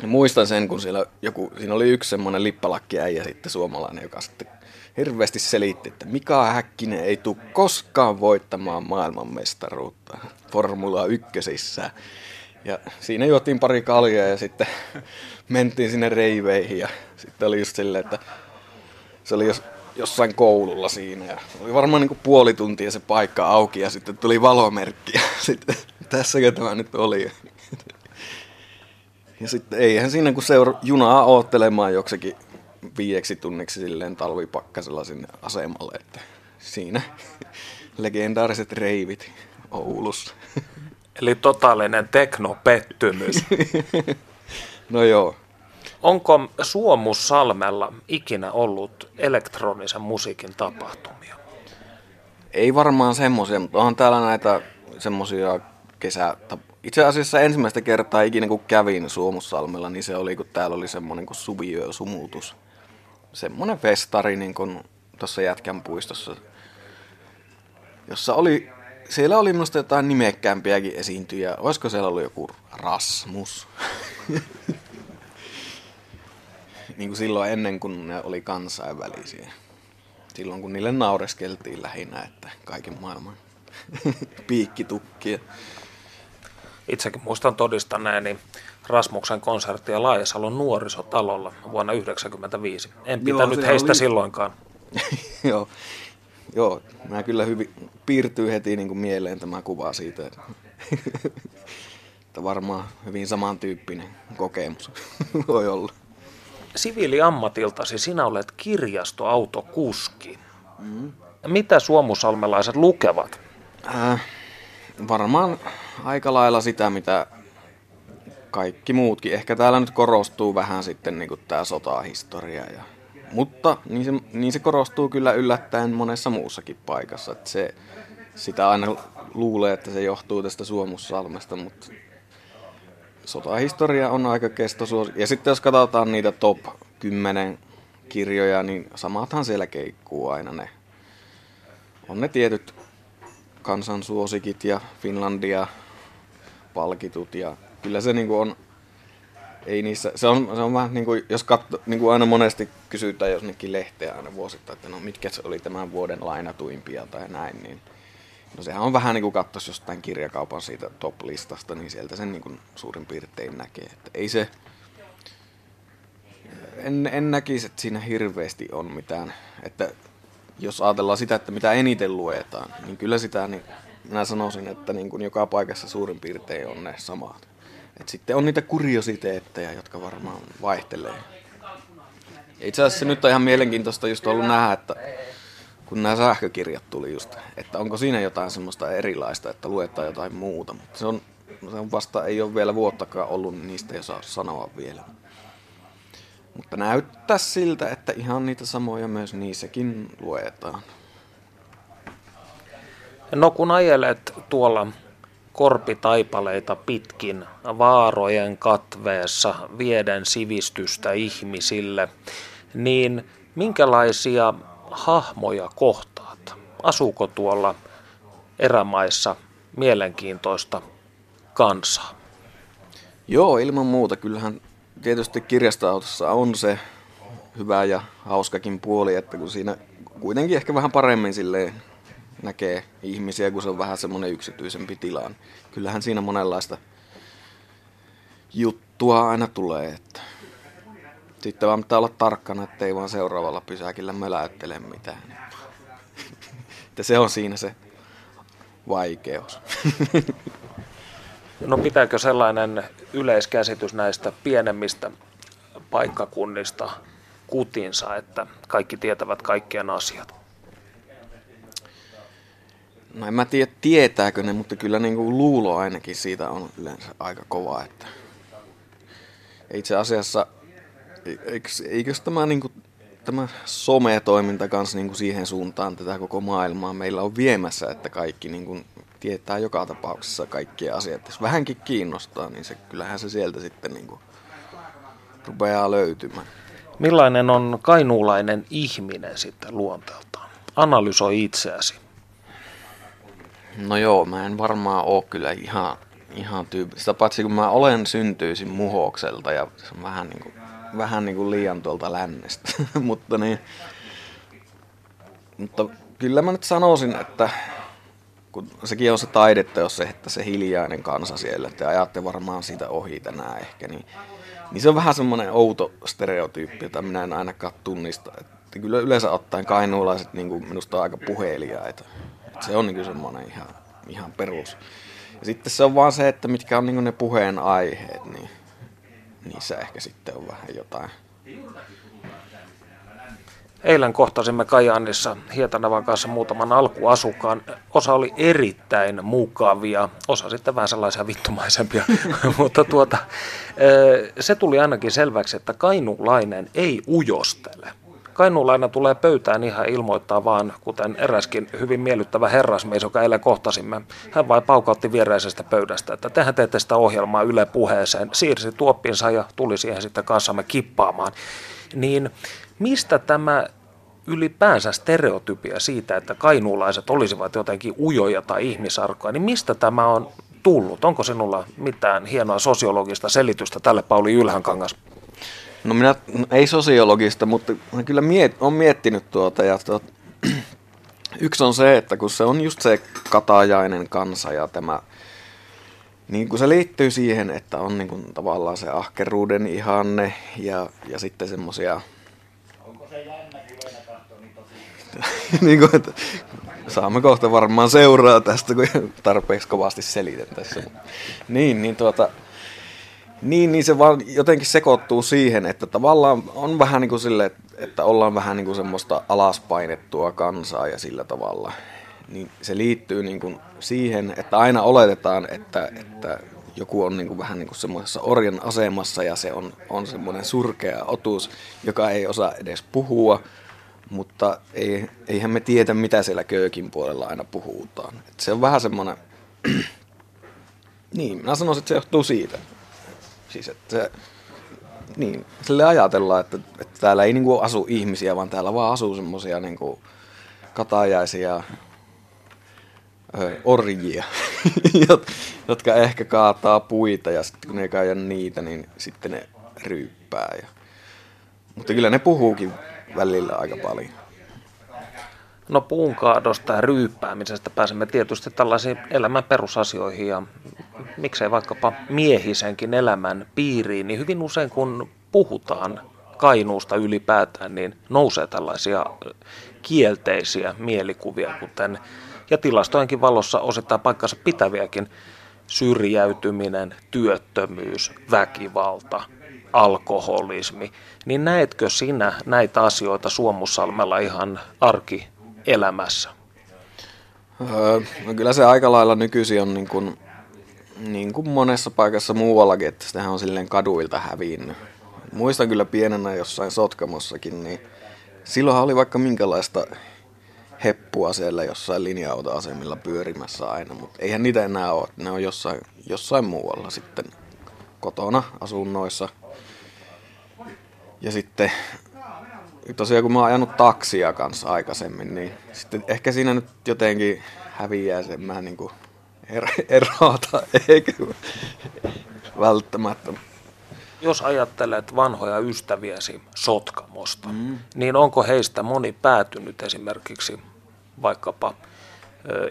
S6: Ja muistan sen, kun siellä, joku, siinä oli yksi semmoinen lippalakki äijä sitten suomalainen, joka sitten hirveästi selitti, että Mika Häkkinen ei tule koskaan voittamaan maailmanmestaruutta Formula 1. Ja siinä juotiin pari kaljaa ja sitten mentiin sinne reiveihin ja sitten oli just silleen, että se oli jos, jossain koululla siinä ja oli varmaan niin kuin puoli tuntia se paikka auki ja sitten tuli valomerkki ja sitten tässäkö tämä nyt oli. Ja sitten eihän siinä kun seura junaa oottelemaan joksekin viieksi tunniksi silleen talvipakkasella sinne asemalle, että siinä legendaariset reivit Oulussa.
S2: Eli totaalinen teknopettymys.
S6: no joo.
S2: Onko Suomussalmella ikinä ollut elektronisen musiikin tapahtumia?
S6: Ei varmaan semmoisia, mutta on täällä näitä semmoisia kesä... Itse asiassa ensimmäistä kertaa ikinä kun kävin Suomussalmella, niin se oli kun täällä oli semmoinen kuin suviyösumutus semmoinen festari niin kuin tuossa Jätkän puistossa, jossa oli, siellä oli minusta jotain nimekkäämpiäkin esiintyjä. Olisiko siellä ollut joku Rasmus? niin kuin silloin ennen kuin ne oli kansainvälisiä. Silloin kun niille naureskeltiin lähinnä, että kaiken maailman piikkitukkia.
S2: Itsekin muistan todistaneeni Rasmuksen konserttia Laajasalon nuorisotalolla vuonna 1995. En pitänyt Joo, heistä oli... silloinkaan.
S6: Joo. Joo, mä kyllä hyvin piirtyy heti niin kuin mieleen tämä kuva siitä, että, varmaan hyvin samantyyppinen kokemus voi olla.
S2: Siviiliammatiltasi sinä olet kirjastoautokuski. Mm. Mitä suomusalmelaiset lukevat?
S6: Äh, varmaan aika lailla sitä, mitä kaikki muutkin. Ehkä täällä nyt korostuu vähän sitten niin tämä sotahistoria. Ja, mutta niin se, niin se korostuu kyllä yllättäen monessa muussakin paikassa. Että se, sitä aina luulee, että se johtuu tästä Suomussalmesta, mutta sotahistoria on aika kestosuosi. Ja sitten jos katsotaan niitä top 10 kirjoja, niin samathan siellä keikkuu aina ne. On ne tietyt kansansuosikit ja Finlandia palkitut ja kyllä se niinku on, ei niissä, se on, se on vähän niin kuin, jos katso, niin kuin aina monesti kysytään jossakin lehteä aina vuosittain, että no mitkä se oli tämän vuoden lainatuimpia tai näin, niin no sehän on vähän niin kuin katsoisi jostain kirjakaupan siitä top-listasta, niin sieltä sen niin kuin suurin piirtein näkee, että ei se, en, en näkisi, että siinä hirveästi on mitään, että jos ajatellaan sitä, että mitä eniten luetaan, niin kyllä sitä, niin minä sanoisin, että niin kuin joka paikassa suurin piirtein on ne samat Et sitten on niitä kuriositeetteja, jotka varmaan vaihtelee. Ja itse asiassa nyt on ihan mielenkiintoista just ollut nähdä, että kun nämä sähkökirjat tuli just, että onko siinä jotain semmoista erilaista, että luetaan jotain muuta. Mutta se on, se on vasta, ei ole vielä vuottakaan ollut, niin niistä ei saa sanoa vielä. Mutta näyttää siltä, että ihan niitä samoja myös niissäkin luetaan.
S2: No kun ajelet tuolla korpitaipaleita pitkin vaarojen katveessa vieden sivistystä ihmisille, niin minkälaisia hahmoja kohtaat? Asuuko tuolla erämaissa mielenkiintoista kansaa?
S6: Joo, ilman muuta. Kyllähän tietysti kirjastoautossa on se hyvä ja hauskakin puoli, että kun siinä kuitenkin ehkä vähän paremmin silleen näkee ihmisiä, kun se on vähän semmoinen yksityisempi tila. Niin kyllähän siinä monenlaista juttua aina tulee. Että sitten vaan pitää olla tarkkana, ettei vaan seuraavalla pysäkillä möläyttele mitään. että se on siinä se vaikeus.
S2: No pitääkö sellainen yleiskäsitys näistä pienemmistä paikkakunnista kutinsa, että kaikki tietävät kaikkien asiat?
S6: No en mä tiedä tietääkö ne, mutta kyllä niin kuin luulo ainakin siitä on yleensä aika kova. Että itse asiassa, eikö, eikö tämä, niin kuin, tämä some-toiminta kanssa niin kuin siihen suuntaan tätä koko maailmaa meillä on viemässä, että kaikki niin kuin tietää joka tapauksessa kaikkia asiat. Jos vähänkin kiinnostaa, niin se, kyllähän se sieltä sitten niin kuin rupeaa löytymään.
S2: Millainen on kainuulainen ihminen sitten luonteeltaan? Analysoi itseäsi.
S6: No joo, mä en varmaan oo kyllä ihan, ihan tyyppi. Sitä paitsi kun mä olen syntyisin muhokselta ja se on vähän niin kuin, vähän niin kuin liian tuolta lännestä. mutta niin, mutta kyllä mä nyt sanoisin, että kun sekin on se taidetta, jos se, että se hiljainen kansa siellä, että ajatte varmaan siitä ohi tänään ehkä, niin, niin se on vähän semmoinen outo stereotyyppi, jota minä en ainakaan tunnista. Että kyllä yleensä ottaen kainuulaiset niin kuin minusta on aika puheliaita. Että se on niin semmoinen ihan, ihan perus. Ja sitten se on vaan se, että mitkä on niin ne puheen aiheet, niin niissä ehkä sitten on vähän jotain
S2: Eilen kohtasimme Kajaanissa Hietanavan kanssa muutaman alkuasukkaan. Osa oli erittäin mukavia, osa sitten vähän sellaisia vittumaisempia, mutta tuota, se tuli ainakin selväksi, että kainulainen ei ujostele. Kainuulainen tulee pöytään ihan ilmoittaa vaan, kuten eräskin hyvin miellyttävä herrasmies, joka eilen kohtasimme. Hän vain paukautti viereisestä pöydästä, että tehän teette sitä ohjelmaa Yle puheeseen. Siirsi tuoppinsa ja tuli siihen sitten kanssamme kippaamaan. Niin mistä tämä ylipäänsä stereotypia siitä, että kainuulaiset olisivat jotenkin ujoja tai ihmisarkoja, niin mistä tämä on tullut? Onko sinulla mitään hienoa sosiologista selitystä tälle Pauli Ylhänkangas?
S6: No minä, no ei sosiologista, mutta kyllä miet, on miettinyt tuota ja tuot, yksi on se, että kun se on just se katajainen kansa ja tämä, niin kun se liittyy siihen, että on niin kuin tavallaan se ahkeruuden ihanne ja, ja sitten semmoisia niin kuin, että saamme kohta varmaan seuraa tästä, kun tarpeeksi kovasti selitän tässä. Niin, niin tuota, niin, niin se vaan jotenkin sekoittuu siihen, että tavallaan on vähän niin kuin sille, että ollaan vähän niin kuin semmoista alaspainettua kansaa ja sillä tavalla. Niin se liittyy niin kuin siihen, että aina oletetaan, että, että joku on niin kuin vähän niin kuin semmoisessa orjan asemassa ja se on, on semmoinen surkea otus, joka ei osaa edes puhua, mutta ei, eihän me tiedä, mitä siellä köökin puolella aina puhutaan. Et se on vähän semmoinen, niin, minä sanoisin, että se johtuu siitä. Siis, että se, niin, sille ajatellaan, että, että täällä ei niinku asu ihmisiä, vaan täällä vaan asuu semmoisia niinku katajaisia orjia, jotka ehkä kaataa puita ja sitten kun ne ei niitä, niin sitten ne ryyppää. Ja... Mutta kyllä ne puhuukin välillä aika paljon.
S2: No puunkaadosta ja ryyppäämisestä pääsemme tietysti tällaisiin elämän perusasioihin ja miksei vaikkapa miehisenkin elämän piiriin, niin hyvin usein kun puhutaan Kainuusta ylipäätään, niin nousee tällaisia kielteisiä mielikuvia, kuten ja tilastojenkin valossa osittain paikkansa pitäviäkin syrjäytyminen, työttömyys, väkivalta, alkoholismi, niin näetkö sinä näitä asioita Suomussalmella ihan arkielämässä?
S6: Öö, no kyllä se aika lailla nykyisin on niin kuin, niin kuin monessa paikassa muuallakin, että sitähän on silleen kaduilta hävinnyt. Muistan kyllä pienenä jossain Sotkamossakin, niin silloinhan oli vaikka minkälaista heppua siellä jossain linja-autoasemilla pyörimässä aina, mutta eihän niitä enää ole. Ne on jossain, jossain muualla sitten kotona, asunnoissa. Ja sitten tosiaan kun mä oon ajanut taksia kanssa aikaisemmin, niin sitten ehkä siinä nyt jotenkin häviää sen mä niin kuin er- erota, eikä välttämättä.
S2: Jos ajattelet vanhoja ystäviäsi Sotkamosta, mm. niin onko heistä moni päätynyt esimerkiksi vaikkapa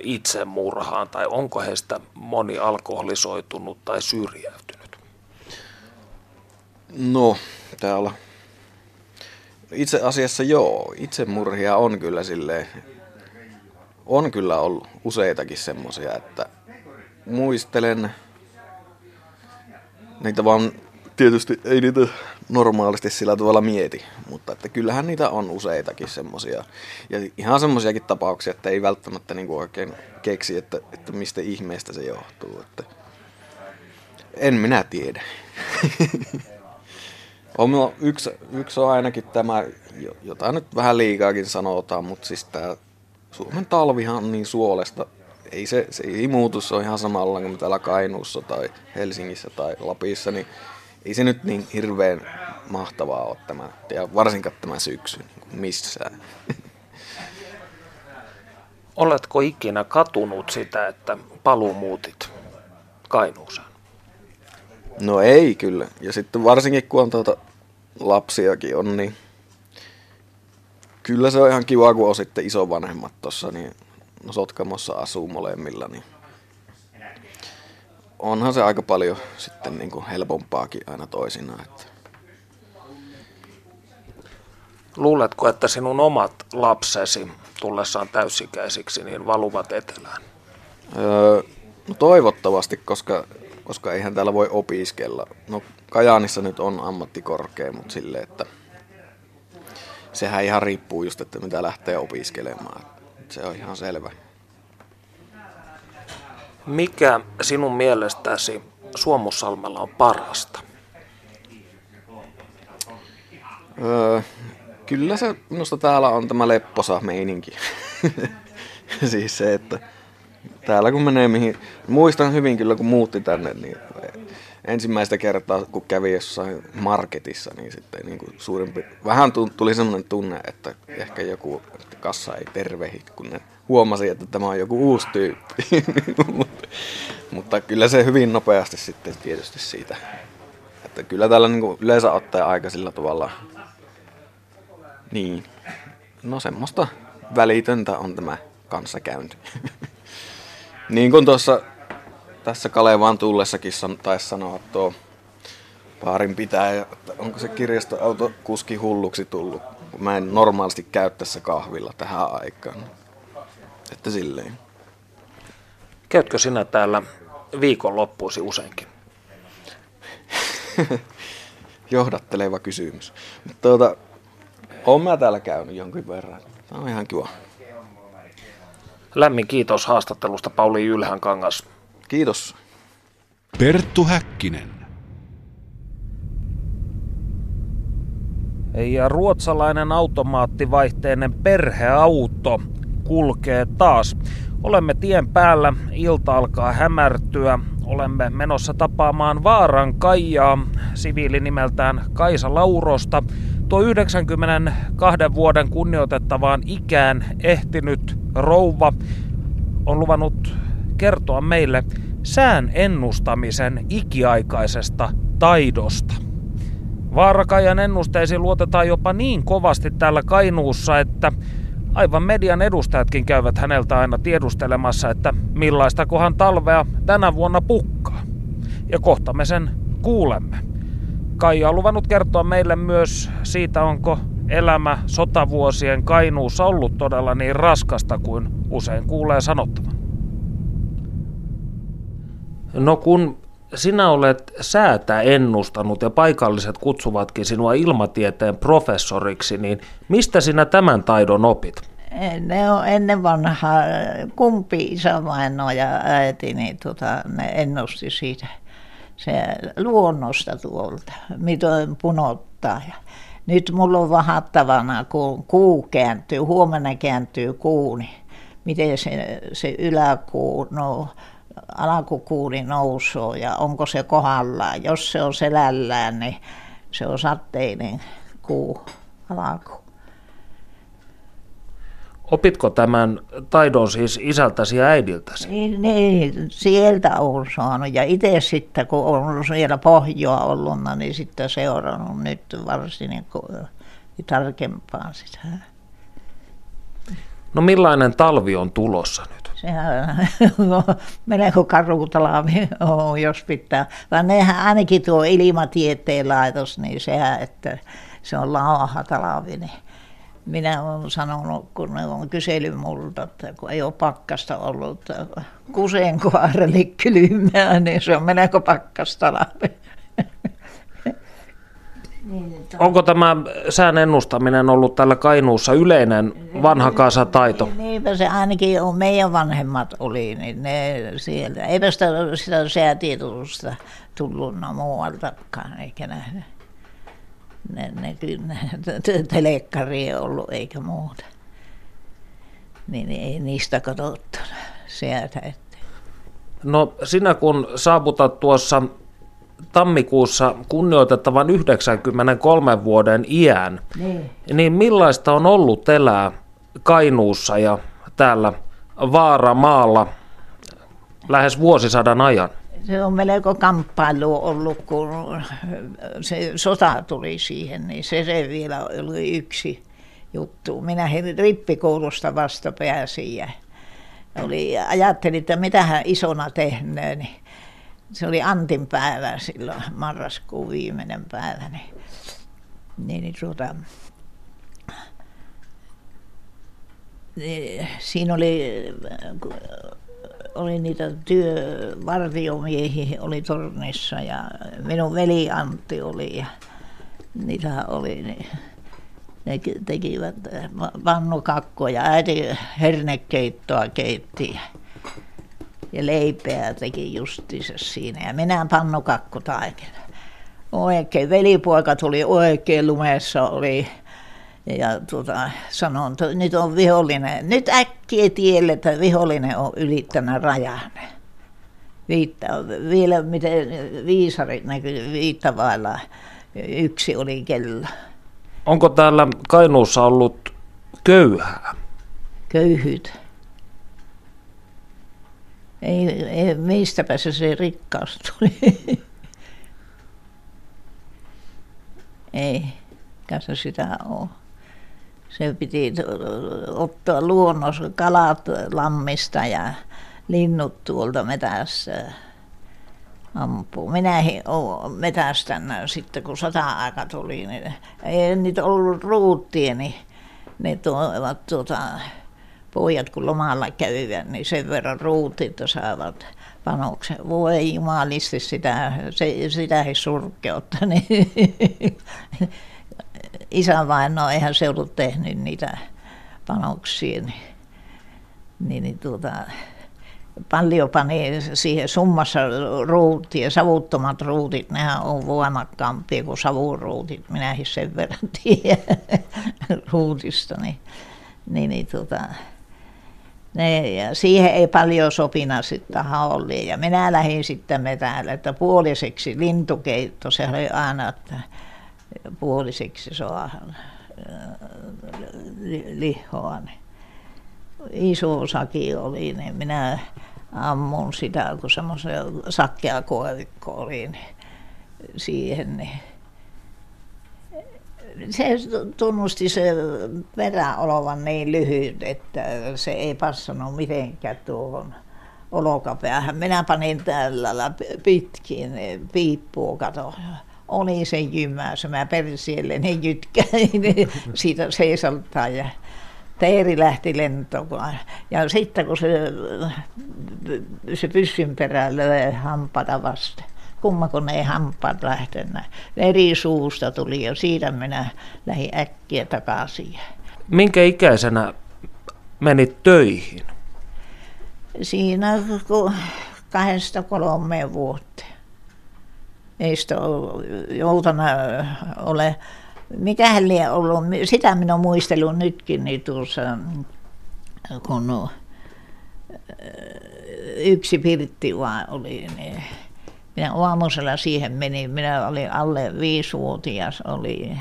S2: itsemurhaan tai onko heistä moni alkoholisoitunut tai syrjäytynyt?
S6: No, täällä itse asiassa joo, itsemurhia on kyllä silleen, on kyllä ollut useitakin semmoisia, että muistelen niitä vaan tietysti ei niitä normaalisti sillä tavalla mieti, mutta että kyllähän niitä on useitakin semmoisia. Ja ihan semmoisiakin tapauksia, että ei välttämättä niinku oikein keksi, että, että mistä ihmeestä se johtuu. Että en minä tiedä. on yksi, yksi on ainakin tämä, jota nyt vähän liikaakin sanotaan, mutta siis tämä Suomen talvihan on niin suolesta. Ei se, se ei muutu, se on ihan samalla kuin täällä Kainuussa tai Helsingissä tai Lapissa, niin ei se nyt niin hirveän mahtavaa ole tämä, ja varsinkaan tämä syksy niin missään.
S2: Oletko ikinä katunut sitä, että paluumuutit Kainuuseen?
S6: No ei kyllä. Ja sitten varsinkin kun on tuota lapsiakin on, niin kyllä se on ihan kiva, kun on sitten isovanhemmat tuossa, niin no Sotkamossa asuu molemmilla, niin onhan se aika paljon sitten niin kuin helpompaakin aina toisinaan. Että.
S2: Luuletko, että sinun omat lapsesi tullessaan täysikäisiksi niin valuvat etelään?
S6: Öö, no toivottavasti, koska, koska eihän täällä voi opiskella. No Kajaanissa nyt on ammattikorkea, mutta sille, että sehän ihan riippuu just, että mitä lähtee opiskelemaan. Se on ihan selvä.
S2: Mikä sinun mielestäsi Suomussalmella on parasta?
S6: Öö, kyllä se minusta täällä on tämä lepposa meininki. siis se, että täällä kun menee mihin... Muistan hyvin kyllä kun muutti tänne, niin ensimmäistä kertaa kun kävi jossain marketissa, niin sitten niin kuin suurempi... Vähän tuli semmoinen tunne, että ehkä joku että kassa ei tervehi, kun ne huomasi, että tämä on joku uusi tyyppi. mutta, kyllä se hyvin nopeasti sitten tietysti siitä. Että kyllä täällä niin yleensä ottaa aika sillä tavalla niin. No semmoista välitöntä on tämä kanssakäynti. niin kuin tuossa tässä Kalevaan tullessakin taisi sanoa tuo baarin pitää, että onko se kirjastoauto kuski hulluksi tullut, kun mä en normaalisti käy tässä kahvilla tähän aikaan. Että silleen.
S2: Käytkö sinä täällä viikonloppuisi useinkin?
S6: Johdatteleva kysymys. Tuota, olen mä täällä käynyt jonkin verran. Tämä on ihan kiva.
S2: Lämmin kiitos haastattelusta Pauli Ylhän kangas.
S6: Kiitos.
S1: Perttu Häkkinen.
S2: Ja ruotsalainen automaattivaihteinen perheauto kulkee taas. Olemme tien päällä, ilta alkaa hämärtyä. Olemme menossa tapaamaan Vaaran Kaijaa, siviili nimeltään Kaisa Laurosta. Tuo 92 vuoden kunnioitettavaan ikään ehtinyt rouva on luvannut kertoa meille sään ennustamisen ikiaikaisesta taidosta. Vaarakajan ennusteisiin luotetaan jopa niin kovasti täällä Kainuussa, että aivan median edustajatkin käyvät häneltä aina tiedustelemassa, että millaista kohan talvea tänä vuonna pukkaa. Ja kohta me sen kuulemme. Kaija on luvannut kertoa meille myös siitä, onko elämä sotavuosien Kainuussa ollut todella niin raskasta kuin usein kuulee sanottavan. No kun sinä olet säätä ennustanut ja paikalliset kutsuvatkin sinua ilmatieteen professoriksi, niin mistä sinä tämän taidon opit?
S7: Ne on ennen vanhaa, kumpi isävaino ja äiti, niin tota, ne ennusti siitä se luonnosta tuolta, miten punottaa. Ja nyt mulla on vahattavana, kun kuu kääntyy, huomenna kääntyy kuu, niin miten se, se yläkuu, no alkukuuli nousuu ja onko se kohdallaan. Jos se on selällään, niin se on sateinen kuu alku.
S2: Opitko tämän taidon siis isältäsi ja äidiltäsi?
S7: Niin, niin sieltä olen saanut. Ja itse sitten, kun on siellä pohjoa ollut, niin sitten seurannut nyt varsin niin tarkempaan sitä.
S2: No millainen talvi on tulossa nyt?
S7: Sehän on melko karutalami, jos pitää. Vaan nehän ainakin tuo ilmatieteen laitos, niin sehän, että se on lauha talvi. Niin minä olen sanonut, kun ne on kysellyt multa, että kun ei ole pakkasta ollut kuseen kohdelle kylmää, niin se on melko pakkasta
S2: Niin, Onko tämä sään ennustaminen ollut tällä Kainuussa yleinen vanha kansa taito?
S7: Niin, niinpä se ainakin on, meidän vanhemmat oli, niin ne siellä. Eipä sitä, sitä säätiedotusta tullut muualtakaan, eikä nähdä. Ne, ne, ne telekkari ei ollut eikä muuta. Niin ei niistä katsottu sieltä. Että.
S2: No sinä kun saavutat tuossa tammikuussa kunnioitettavan 93 vuoden iän, niin. niin millaista on ollut elää Kainuussa ja täällä Vaaramaalla lähes vuosisadan ajan?
S7: Se on melko kamppailu ollut, kun se sota tuli siihen, niin se, se vielä oli yksi juttu. Minä rippikoulusta vasta pääsin ja oli, ajattelin, että mitä hän isona tehnyt, niin se oli Antin päivä silloin, marraskuun viimeinen päivä, niin, niin, niin tuota, niin, siinä oli, oli niitä työvartiomiehiä oli tornissa ja minun veli Antti oli ja niitä oli, niin ne tekivät pannukakkoja, äiti hernekeittoa keitti ja leipää teki justiinsa siinä. Ja minä pannukakkutaikina. Oikein, velipoika tuli oikein lumessa, oli ja tuota, sanon, että nyt on vihollinen. Nyt äkkiä tielle, että vihollinen on ylittänyt rajan. Viitta, vielä miten viisarit näkyy viittavailla. Yksi oli kello.
S2: Onko täällä Kainuussa ollut köyhää?
S7: Köyhyyttä. Ei, ei, mistäpä se se rikkaus tuli. ei, kanssa sitä ole. Se piti ottaa luonnossa kalat lammista ja linnut tuolta metässä ampuu. Minä olen metästänyt sitten, kun sota-aika tuli, niin ei niitä ollut ruuttia, niin ne tuovat tuota, pojat kun lomalla käyvät, niin sen verran ruutit saavat panoksen. Voi jumalisti sitä, se, sitä ei surkeutta. Niin isä vain, no eihän se ollut tehnyt niitä panoksia, niin, niin, niin tuota, paljon pani siihen summassa ruutia, savuttomat ruutit, nehän on voimakkaampia kuin savuruutit, minäkin sen verran tiedän ruutista, niin, niin, niin tuota, ne, ja siihen ei paljon sopina sitten haullia. Ja minä lähdin sitten metälle, että puoliseksi lintukeitto, se oli aina, että puoliseksi saadaan lihoa. Niin. Iso saki oli, niin minä ammun sitä, kun semmoisen sakkea koivikko oli niin siihen. Niin se tunnusti se perä olevan niin lyhyt, että se ei passannut mitenkään tuohon olokapäähän. Minä panin tällä pitkin piippua, kato. Oli se jymässä, mä persielle ne jytkäin siitä seisaltaa ja Teeri lähti lentoon. Ja sitten kun se, se pyssyn perään löi hampata vasta. Kumma kun ei hampaat lähtenyt. Eri suusta tuli ja siitä minä lähdin äkkiä takaisin.
S2: Minkä ikäisenä menit töihin?
S7: Siinä kahdesta kolmeen vuotta. Ei sitä joutana ole mikähän lie ollut, sitä minä muistelun nytkin, niin tuossa, kun yksi pirtti vaan oli, niin minä aamusella siihen menin, minä olin alle viisivuotias, oli,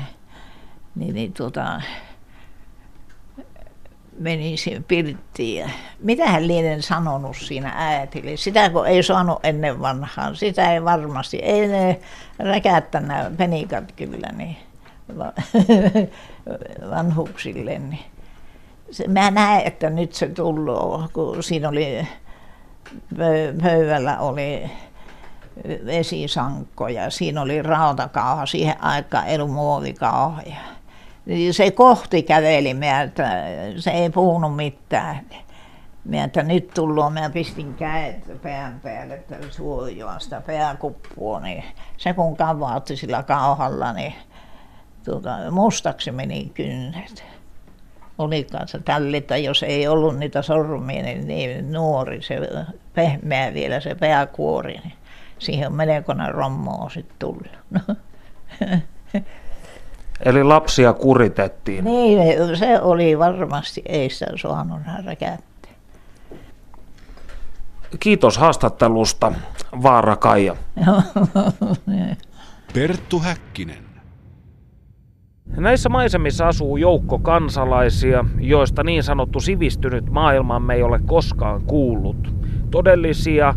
S7: niin, niin tuota, menin siihen pirttiin ja mitähän lienen sanonut siinä äitille. Sitä kun ei saanut ennen vanhaan, sitä ei varmasti, ei ne räkättänyt penikat kyllä, niin vanhuksille, niin se, mä näen, että nyt se tulee, kun siinä oli pöydällä oli vesisankko ja siinä oli rautakauha, siihen aikaan ei ollut. Niin se kohti käveli meiltä, se ei puhunut mitään. Mä että nyt tullaan, mä pistin kädet pään päälle, että suojaa sitä pääkuppua, niin se kun kavautti sillä kauhalla, niin tuota, mustaksi meni kynnet. Oli kanssa tällitä, jos ei ollut niitä sormia, niin, niin nuori, se pehmeä vielä se pääkuori, niin siihen on melkoinen rommo sitten tullut.
S2: Eli lapsia kuritettiin.
S7: Niin, se oli varmasti, ei sitä saanut räkättä.
S2: Kiitos haastattelusta, Vaara Kaija.
S1: Perttu Häkkinen.
S2: Näissä maisemissa asuu joukko kansalaisia, joista niin sanottu sivistynyt maailmamme ei ole koskaan kuullut. Todellisia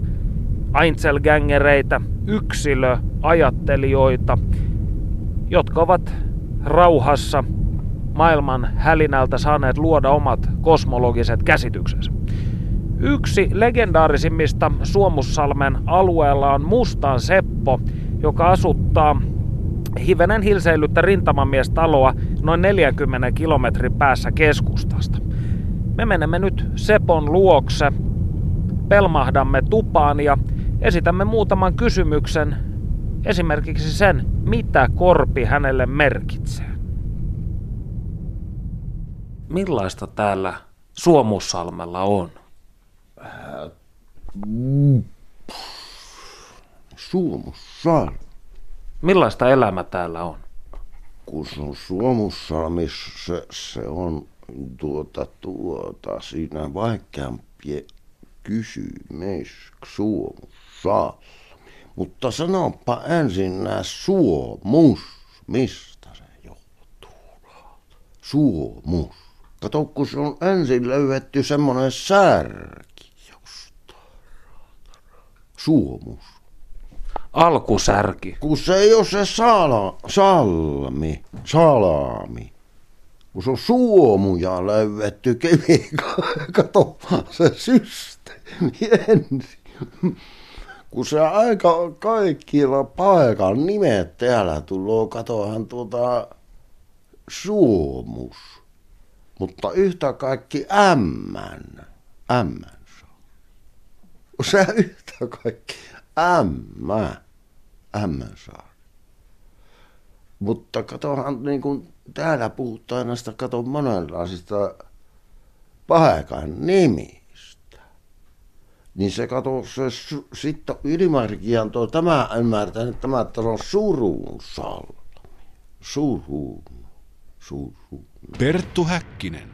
S2: Einzelgängereitä, yksilöajattelijoita, jotka ovat rauhassa maailman hälinältä saaneet luoda omat kosmologiset käsityksensä. Yksi legendaarisimmista Suomussalmen alueella on Mustan Seppo, joka asuttaa hivenen hilseilyttä rintamamiestaloa noin 40 kilometrin päässä keskustasta. Me menemme nyt Sepon luokse, pelmahdamme tupaan ja esitämme muutaman kysymyksen, esimerkiksi sen, mitä korpi hänelle merkitsee. Millaista täällä Suomussalmella on?
S8: Suomussalmi.
S2: Millaista elämä täällä on?
S8: Kun se on Suomussalmissa, se, se on tuota, tuota, siinä vaikeampia kysymys Suomussalmi. Mutta sanoppa ensin nämä suomus, mistä se johtuu? Suomus. Kato, kun se on ensin löydetty semmoinen särki jostain. Suomus
S2: alkusärki.
S8: Kun se ei ole se sala, salmi, salami. Kun se on suomuja löydetty kivi, kato se systeemi ensin. Kun se aika kaikilla paikan nimet täällä tulee, katohan tuota suomus. Mutta yhtä kaikki ämmän, ämmän se yhtä kaikki ämmä. Ämmänsaari. Mutta katohan niin kuin täällä puhutaan näistä kato monenlaisista paikan nimistä. Niin se kato, se sitten ylimarkian tuo tämä ymmärtää, että tämä on surun salmi. Surun. Surun.
S1: Perttu Häkkinen.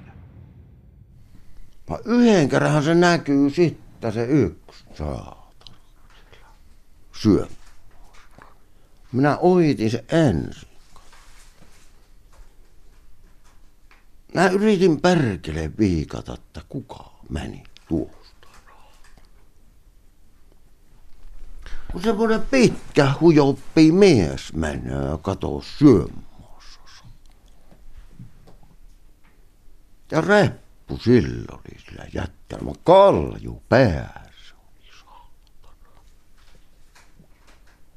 S8: Vaan yhden kerran se näkyy sitten se yksi saatana. Syömä. Minä ohitin se ensin. Mä yritin perkele viikata, että kuka meni tuosta. Kun semmoinen pitkä hujoppi mies menee kato syömässä. Ja reppu silloin oli sillä jätkällä, kalju pää.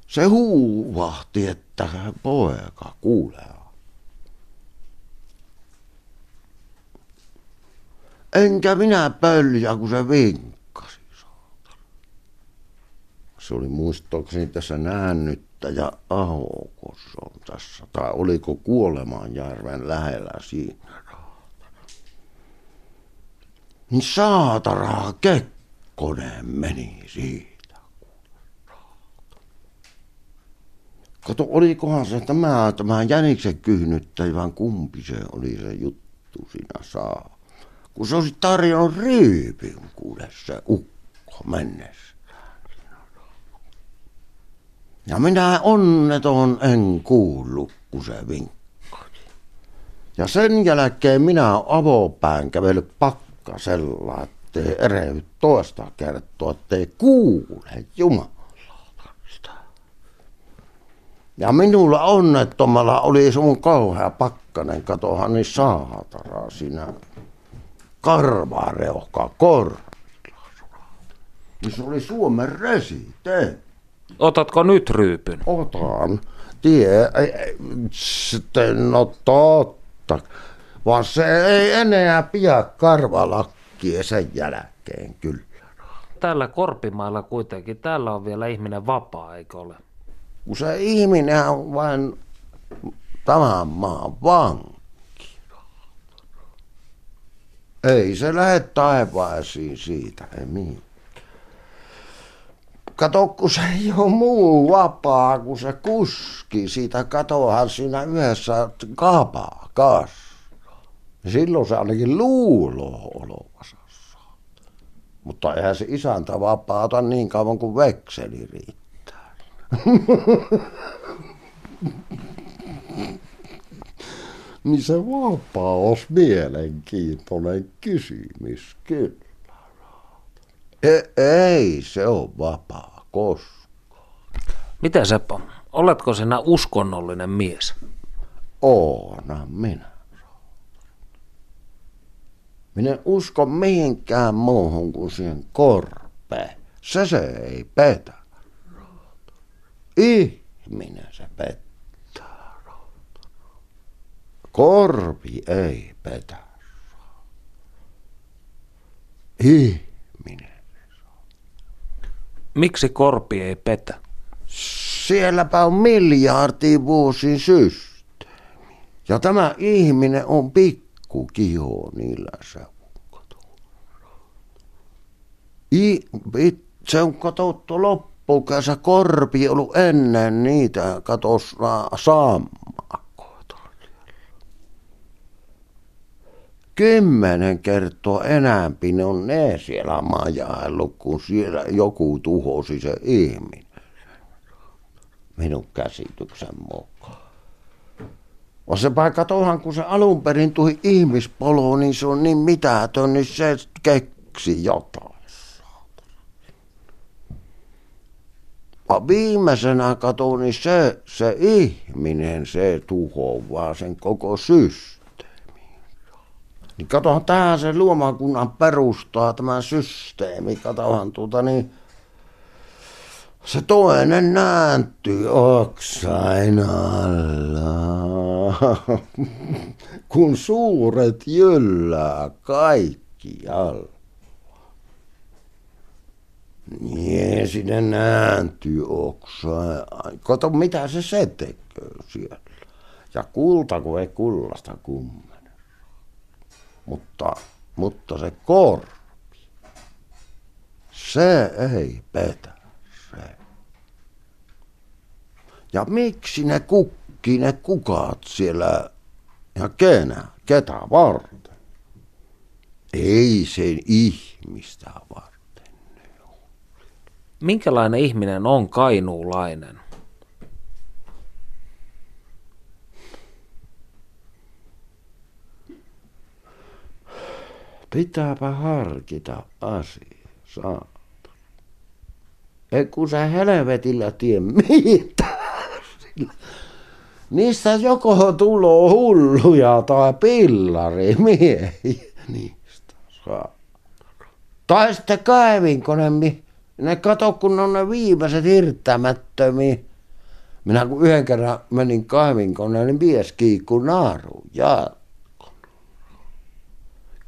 S8: Se huuvahti, että poika kuulee. Enkä minä pölliä, kun se vinkkasi. Se oli muistaakseni tässä näännyttä ja ahokos on tässä. Tai oliko Kuolemanjärven lähellä siinä. Niin saataraa Kekkonen meni siitä. Kato, olikohan se tämä, tämä jäniksen kyhnyttäjä, kumpi se oli se juttu siinä saa. Kun se olisi tarjonnut ryypin kuule se ukko mennessä. Ja minä onneton en kuullut, kun se vinkkasi. Ja sen jälkeen minä avopään kävellyt pakkasella, ettei erehdy toista kertoa, ettei kuule Jumala. Ja minulla onnettomalla oli sun kauhea pakkanen, katohan niin saatara siinä karvareuhka korvilla. Niin se oli Suomen resite.
S2: Otatko nyt ryypyn?
S8: Otan. Tie, ei, ei, sitten no totta. Vaan se ei enää pidä karvalakkia sen jälkeen kyllä.
S2: Täällä Korpimailla kuitenkin, täällä on vielä ihminen vapaa, eikö ole?
S8: Kun se ihminen on vain tämän maan vanki. Ei se lähde taivaisiin siitä, ei mihin. Kato, kun se ei ole muu vapaa, kun se kuski siitä, katohan siinä yhdessä kapaa kas. Silloin se ainakin luuloo olovansa. Mutta eihän se isäntä vapaata niin kauan kuin vekseli riittää. niin se vapaus mielenkiintoinen kysymys kyllä. E- ei se ole vapaa koskaan.
S2: Miten Seppo, oletko sinä uskonnollinen mies?
S8: Oona minä. Minä en usko mihinkään muuhun kuin siihen korpeen. Se se ei petä. Ihminen se pettää. Korpi ei petä. Ihminen.
S2: Miksi korpi ei petä?
S8: Sielläpä on miljardi vuosin systeemi. Ja tämä ihminen on pikku kiho niillä. I, se on katsottu loppukesä korpi ollut ennen niitä katos sammakkoita. Kymmenen kertaa enämpi ne on ne siellä majaillut, kun siellä joku tuhosi se ihminen minun käsityksen mukaan. On se paikka tohan, kun se alun perin tuli ihmispolo, niin se on niin mitätön, niin se keksi jotain. Mä viimeisenä katsoin, niin se, se ihminen, se tuhoaa sen koko systeemi. Niin katohan tähän se luomakunnan perustaa tämä systeemi. Katohan tuota niin, se toinen nääntyy oksain alla, kun suuret jyllää kaikkialla. Niin, sinne nääntyy oksain. Kato, mitä se se tekee siellä. Ja kulta, kun ei kullasta kummene. Mutta, mutta se korpi, se ei petä. Ja miksi ne kukkii ne kukat siellä ja kenä, ketä varten? Ei sen ihmistä varten.
S2: Minkälainen ihminen on kainuulainen?
S8: Pitääpä harkita asia, saatana. Ei kun sä helvetillä tie. Sillä. Niistä joko tuloo hulluja tai pillarimiehiä niistä saa. Tai sitten kaivinkone, ne kato kun on ne viimeiset hirttämättömiä. Minä kun yhden kerran menin kaivinkoneen, niin mies kiikkui naaruun ja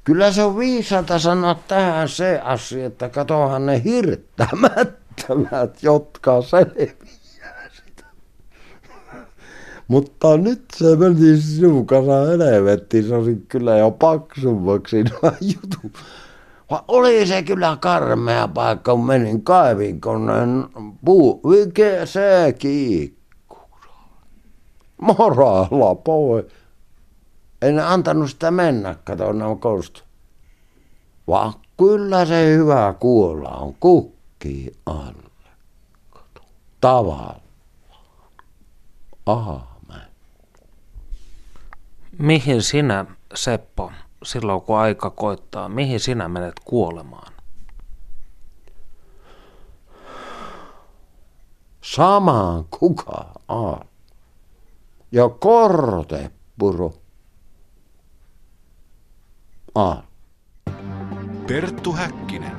S8: Kyllä se on viisaalta sanoa tähän se asia, että katohan ne hirttämättömät, jotka selviää sitä. Mutta nyt se meni sinun kanssa helvettiin, se olisi kyllä jo paksummaksi nämä jutut. Vaan oli se kyllä karmea paikka, kun menin kaivinkoneen puu, mikä se kiikku. Moralla pois. En antanut sitä mennä, kato kostu. Vaan kyllä se hyvä kuolla on kukki alle. Kato. Tavalla. Aamen.
S2: Mihin sinä, Seppo, silloin kun aika koittaa, mihin sinä menet kuolemaan?
S8: Samaan kuka on. Ja kortepuru. On.
S1: Perttu Häkkinen.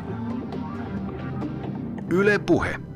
S1: Yle Puhe.